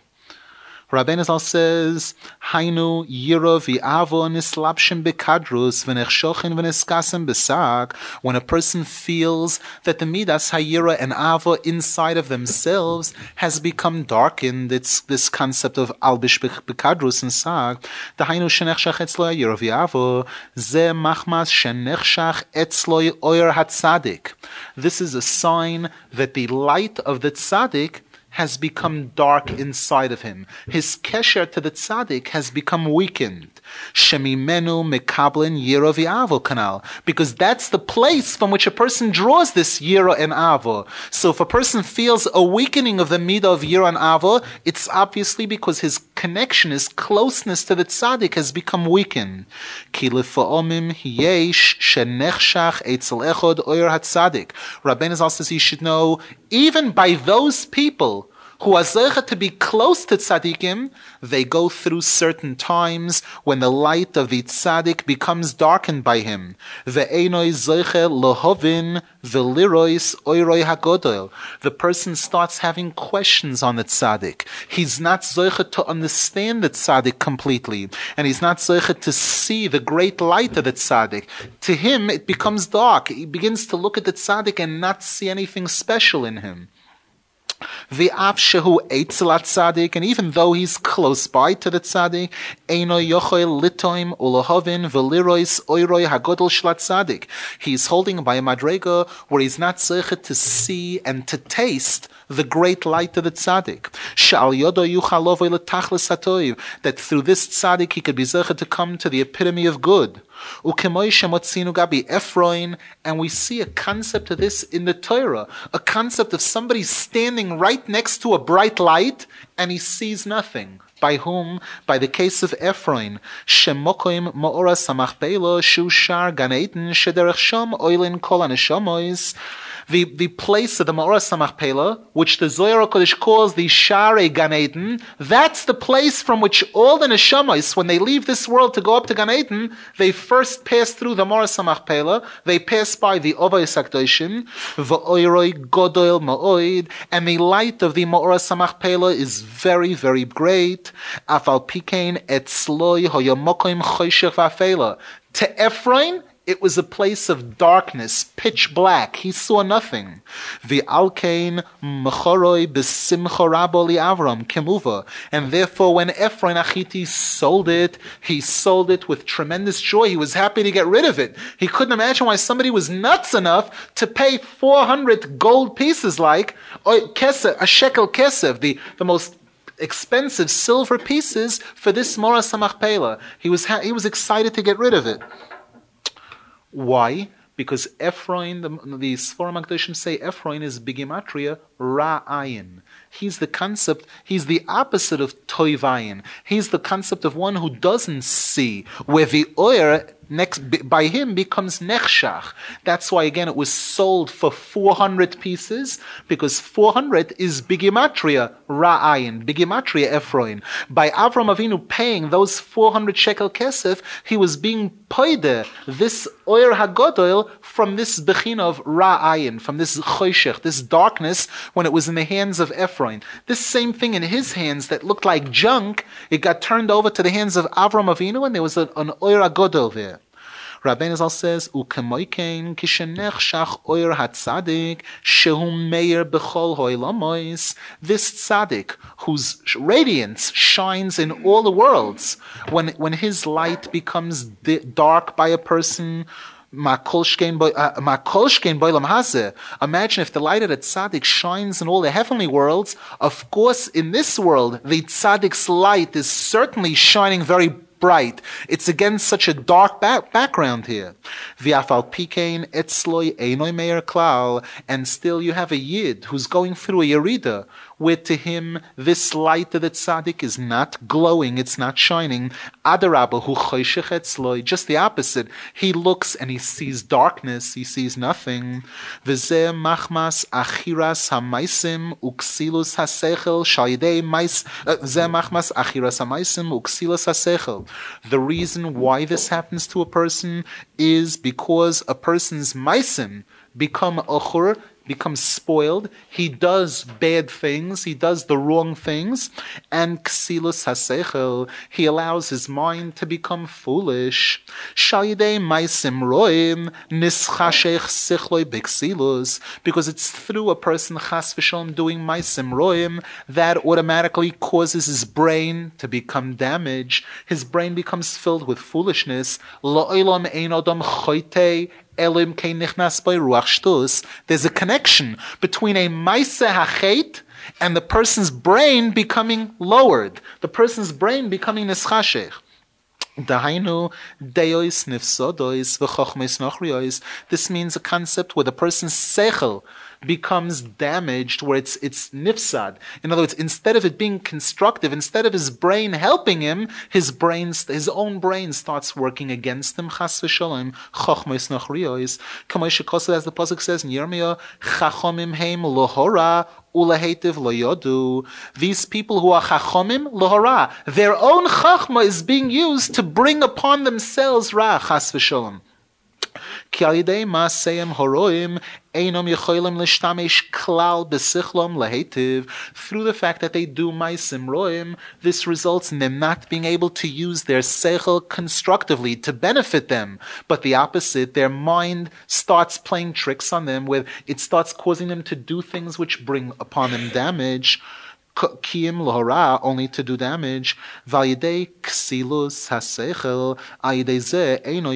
Rabbeinu says, Hainu yiro v'avo nislapshim bekadrus v'nechshochin v'neskasim besag. When a person feels that the midas hayira and avo inside of themselves has become darkened, it's this concept of albish bekadrus and sag. The hainu shenechshach etzlo yiro v'avo ze machmas shenechshach etzlo oyer hatzadik. This is a sign that the light of the tzaddik has become dark inside of him. His kesher to the tzaddik has become weakened. Shemimenu mekablin yiro v'avo canal. Because that's the place from which a person draws this yiro and avo. So if a person feels a weakening of the midah of yiro and avo, it's obviously because his connection, his closeness to the tzaddik has become weakened. Ki lefa'omim yesh shenechshach etzel echod oyer hatzadik. Rabbeinu says you should know, even by those people who are to be close to tzaddikim, they go through certain times when the light of the tzaddik becomes darkened by him. Ve'enoi zeiche lohovin velirois oiroi hagodol. The person starts having questions on the tzaddik. He's not zeiche to understand the tzaddik completely, and he's not zeiche to see the great light of the tzaddik. To him, it becomes dark. He begins to look at the tzaddik and not see anything special in him. V'af shehu eitzel tzaddik, and even though he's close by to the tzaddik, eino yochel litoim ulahovin v'lirois oiroi hagodol shlat tzaddik. He's holding by a madrega where he's not zeichet to see and to taste the great light of the tzaddik. Shal yodo that through this tzaddik he could be zecher to come to the epitome of good. Gabi and we see a concept of this in the Torah, a concept of somebody standing right next to a bright light and he sees nothing. By whom? By the case of Efron. Shemokoim mo'ora samachbelo shushar ganeten shederech shom oilin kol aneshamois the, the place of the Ma'oras Hamachpela, which the Zohar Kodesh calls the Share Gan Eden, that's the place from which all the Neshamas, when they leave this world to go up to Gan Eden, they first pass through the Ma'oras Hamachpela, they pass by the Ovay Sakdoshim, V'oiroi Godol Ma'oid, and the light of the Ma'oras Hamachpela is very, very great. Afal Pikein Etzloi Hoyomokoim Choshech V'afela. To Efron, it was a place of darkness, pitch black. He saw nothing. The alkain mechoroi besimcha raboli Avram kemuva. And therefore, when Efron Achiti sold it, he sold it with tremendous joy. He was happy to get rid of it. He couldn't imagine why somebody was nuts enough to pay 400 gold pieces like oh, kesef, a shekel kesef, the, the most expensive silver pieces for this Mora Samachpela. He was, ha- he was excited to get rid of it. Why? Because Efron, the, the Sforim Akdoshim say Efron is bigimatria ra'ayin. He's the concept, he's the opposite of toivayin. He's the concept of one who doesn't see, where the oyer next by him becomes nechshach. That's why again it was sold for 400 pieces because 400 is bigimatria ra'ayin, bigimatria Efron. By Avram Avinu paying those 400 shekel kesef, he was being poide this oyer hagodol from this bechina of ra'ayin, from this choshech, this darkness when it was in the hands of Efron. This same thing in his hands that looked like junk, it got turned over to the hands of Avram Avinu and there was an, an oyer hagodol there. Rabbeinu Zal says, "Ukemoikein kishenechshach oyer hatzadik shehu meir bechol hoilamois." This tzaddik, whose radiance shines in all the worlds, when when his light becomes dark by a person. Imagine if the light of the tzaddik shines in all the heavenly worlds. Of course, in this world, the tzaddik's light is certainly shining very bright. It's against such a dark back- background here. V'afal pikein etzloi einoi meir klal, and still you have a yid who's going through a yerida, where to him this light of the tzaddik is not glowing, it's not shining. Adarabah hu etzloi, just the opposite. He looks and he sees darkness, he sees nothing. V'zeh machmas achiras hamaisim uksilus hasechel shayidei mais, uh, zeh machmas achiras hamaisim uksilus hasechel. The reason why this happens to a person is because a person's maisim become ochur, becomes spoiled. He does bad things. He does the wrong things. And ksilus hasechel, he allows his mind to become foolish. Shayidei maisim roim nischashech sichloi biksilus, because it's through a person chas v'shalom doing maisim roim that automatically causes his brain to become damaged. His brain becomes filled with foolishness. Lo'ilam ein choite Elim ruach There's a connection between a maise hachet and the person's brain becoming lowered, the person's brain becoming nischashech. Dahainu deois nifsodois v'chochmes nochrios. This means a concept where the person's sechel becomes damaged, where it's it's nifsad. In other words, instead of it being constructive, instead of his brain helping him, his brain, his own brain starts working against him. Chas v'shalom, chochmes nochrios. Kamoy as the pasuk says in Yirmiyah, chachomim heim lohora ulahetiv loyodu. These people who are chachomim lohora, their own chachma is being used to bring upon themselves ra chas v'shalom. כי על ידי מעשיהם הרואים אינם יכולים להשתמש כלל בשכלם להיטיב. Through the fact that they do maisim roim, this results in them not being able to use their sechel constructively to benefit them. But the opposite, their mind starts playing tricks on them, where it starts causing them to do things which bring upon them damage. Kiyim lohara, only to do damage. Ksilus hasechel, eino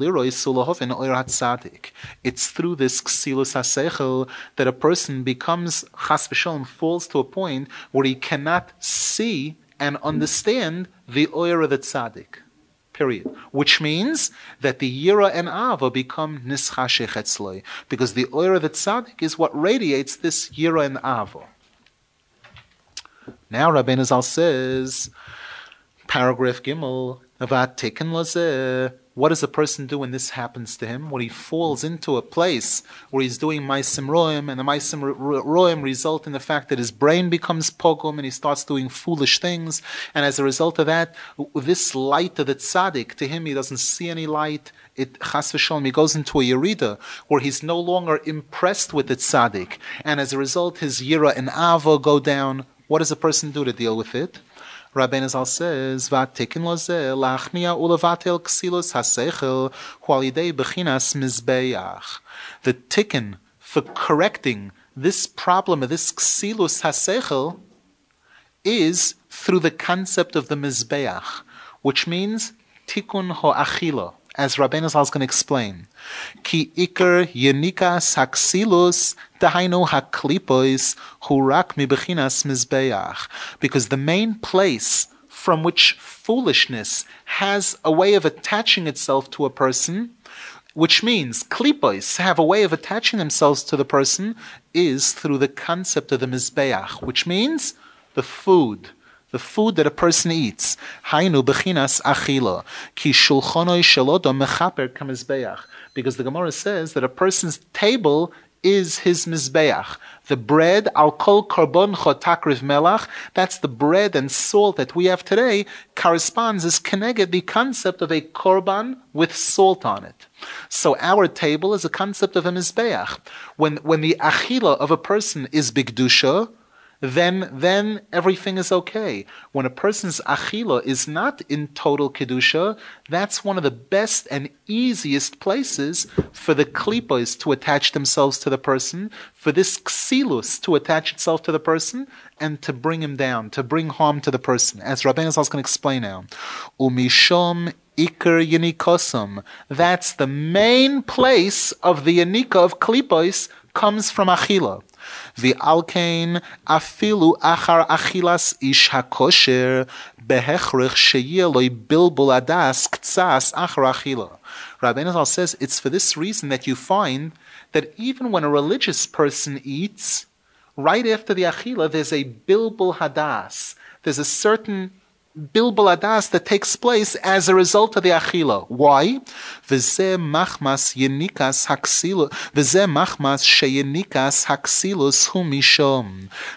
liroi sulahovin. It's through this ksilus hasechel that a person becomes, chas v'shalom, falls to a point where he cannot see and understand the oir of the tzaddik. Period. Which means that the Yira and Ava become Nischashech Etzloi. Because the oir of the tzaddik is what radiates this Yira and Ava. Now Rabbeinu Zal says, paragraph Gimel, what does a person do when this happens to him? When he falls into a place where he's doing Maisim Roim, and the Maisim Roim result in the fact that his brain becomes pogum and he starts doing foolish things. And as a result of that, this light of the tzaddik, to him he doesn't see any light. It chas v'shalom, he goes into a yerida where he's no longer impressed with the tzaddik, and as a result, his yira and ava go down. What does a person do to deal with it? Rabbeinu Zal says, "Vatikin loze lachnia ulavatel ksilos hasechel hualidei bechinas mizbeach." The tikkun for correcting this problem of this ksilus hasechel is through the concept of the mizbeach, which means tikkun ho'achila as Rabbeinu Zal is going to explain. Ki ikar yenikas haksilus dahainu haklipois hurak mibechinas mizbeach. Because the main place from which foolishness has a way of attaching itself to a person, which means klipos have a way of attaching themselves to the person, is through the concept of the mizbeach, which means the food the food that a person eats. Hainu bechinas achila. Ki shelodo mechaper kamizbeach. Because the Gemara says that a person's table is his mizbeach. The bread, al kol karbon chotakriv melach, that's the bread and salt that we have today, corresponds as keneged the concept of a korban with salt on it. So our table is a concept of a mizbeach. When, when the achila of a person is bigdusha, then then everything is okay. When a person's achila is not in total kedusha, that's one of the best and easiest places for the klipos to attach themselves to the person, for this ksilus to attach itself to the person, and to bring him down, to bring harm to the person. As Rabbeinu going to explain now, umishom Iker Yanikosum. That's the main place of the Yanika of Klipos comes from Achila. ועל afilu achar achilas ish hakosher behechrich sheyeloi bilbul adas ktsas achar achila. Rabbeinu Zal says it's for this reason that you find that even when a religious person eats, right after the achila, there's a bilbul hadas. There's a certain bilbul adas that takes place as a result of the achila. Why?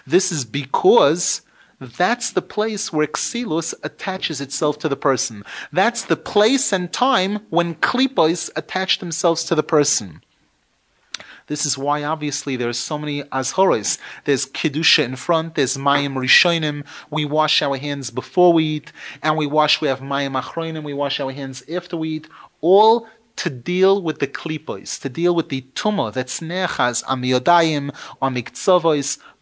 This is because that's the place where ksilus attaches itself to the person. That's the place and time when klipos attach themselves to the person. This is why obviously there are so many azhoros. There's kedusha in front. There's mayim rishonim. We wash our hands before we eat, and we wash. We have mayim achronim. We wash our hands after we eat. All to deal with the klipos, to deal with the tumah that's nechaz on the yodayim, on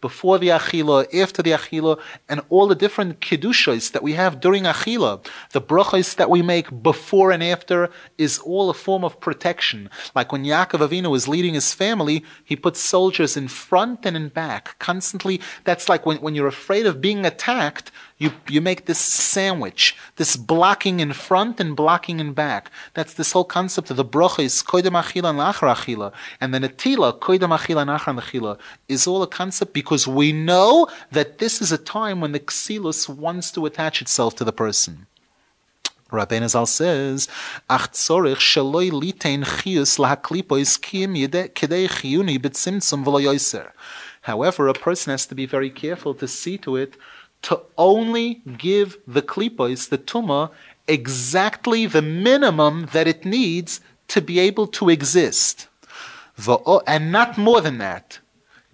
before the achila, after the achila, and all the different kedushos that we have during achila, the brachos that we make before and after, is all a form of protection. Like when Yaakov Avinu was leading his family, he put soldiers in front and in back, constantly. That's like when, when you're afraid of being attacked, you, you make this sandwich, this blocking in front and blocking in back. That's this whole concept of the brachos, koidem achila and lachar achila, and the netila, koidem achila and achar achila, is all a concept because because we know that this is a time when the ksilus wants to attach itself to the person. Rabbeinu Zal says, "Ach tzorich chiyus lahaklipois kiyim kidei chiyuni b'tzimtzum v'lo yoser." However, a person has to be very careful to see to it to only give the klipos, the tuma, exactly the minimum that it needs to be able to exist, and not more than that.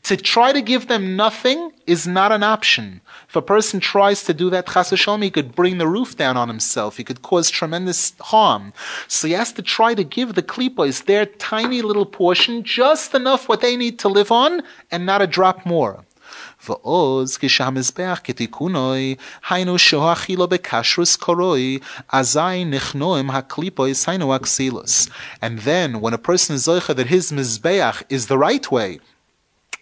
To try to give them nothing is not an option. If a person tries to do that, chas v'shalom, he could bring the roof down on himself. He could cause tremendous harm. So he has to try to give the klipos their tiny little portion, just enough what they need to live on, and not a drop more. ועוז כשהמזבח כתיקונוי, היינו שהאכילו בכשרוס קורוי, אזי נכנוהם הקליפוis היינו aksilus. And then, when a person is zoicha that his mizbeach is the right way,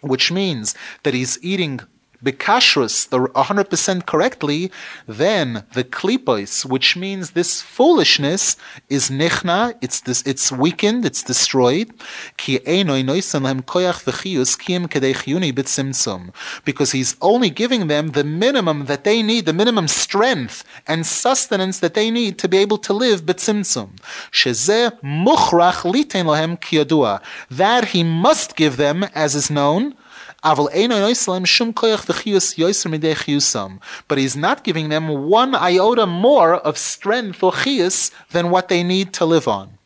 which means that he's eating bekashrus, the 100% correctly, then the klipos, which means this foolishness, is nichna, it's this, it's weakened, it's destroyed. Because he's only giving them the minimum that they need, the minimum strength and sustenance that they need to be able to live betzimtzum. That he must give them, as is known, but he's not giving them one iota more of strength or chius than what they need to live on.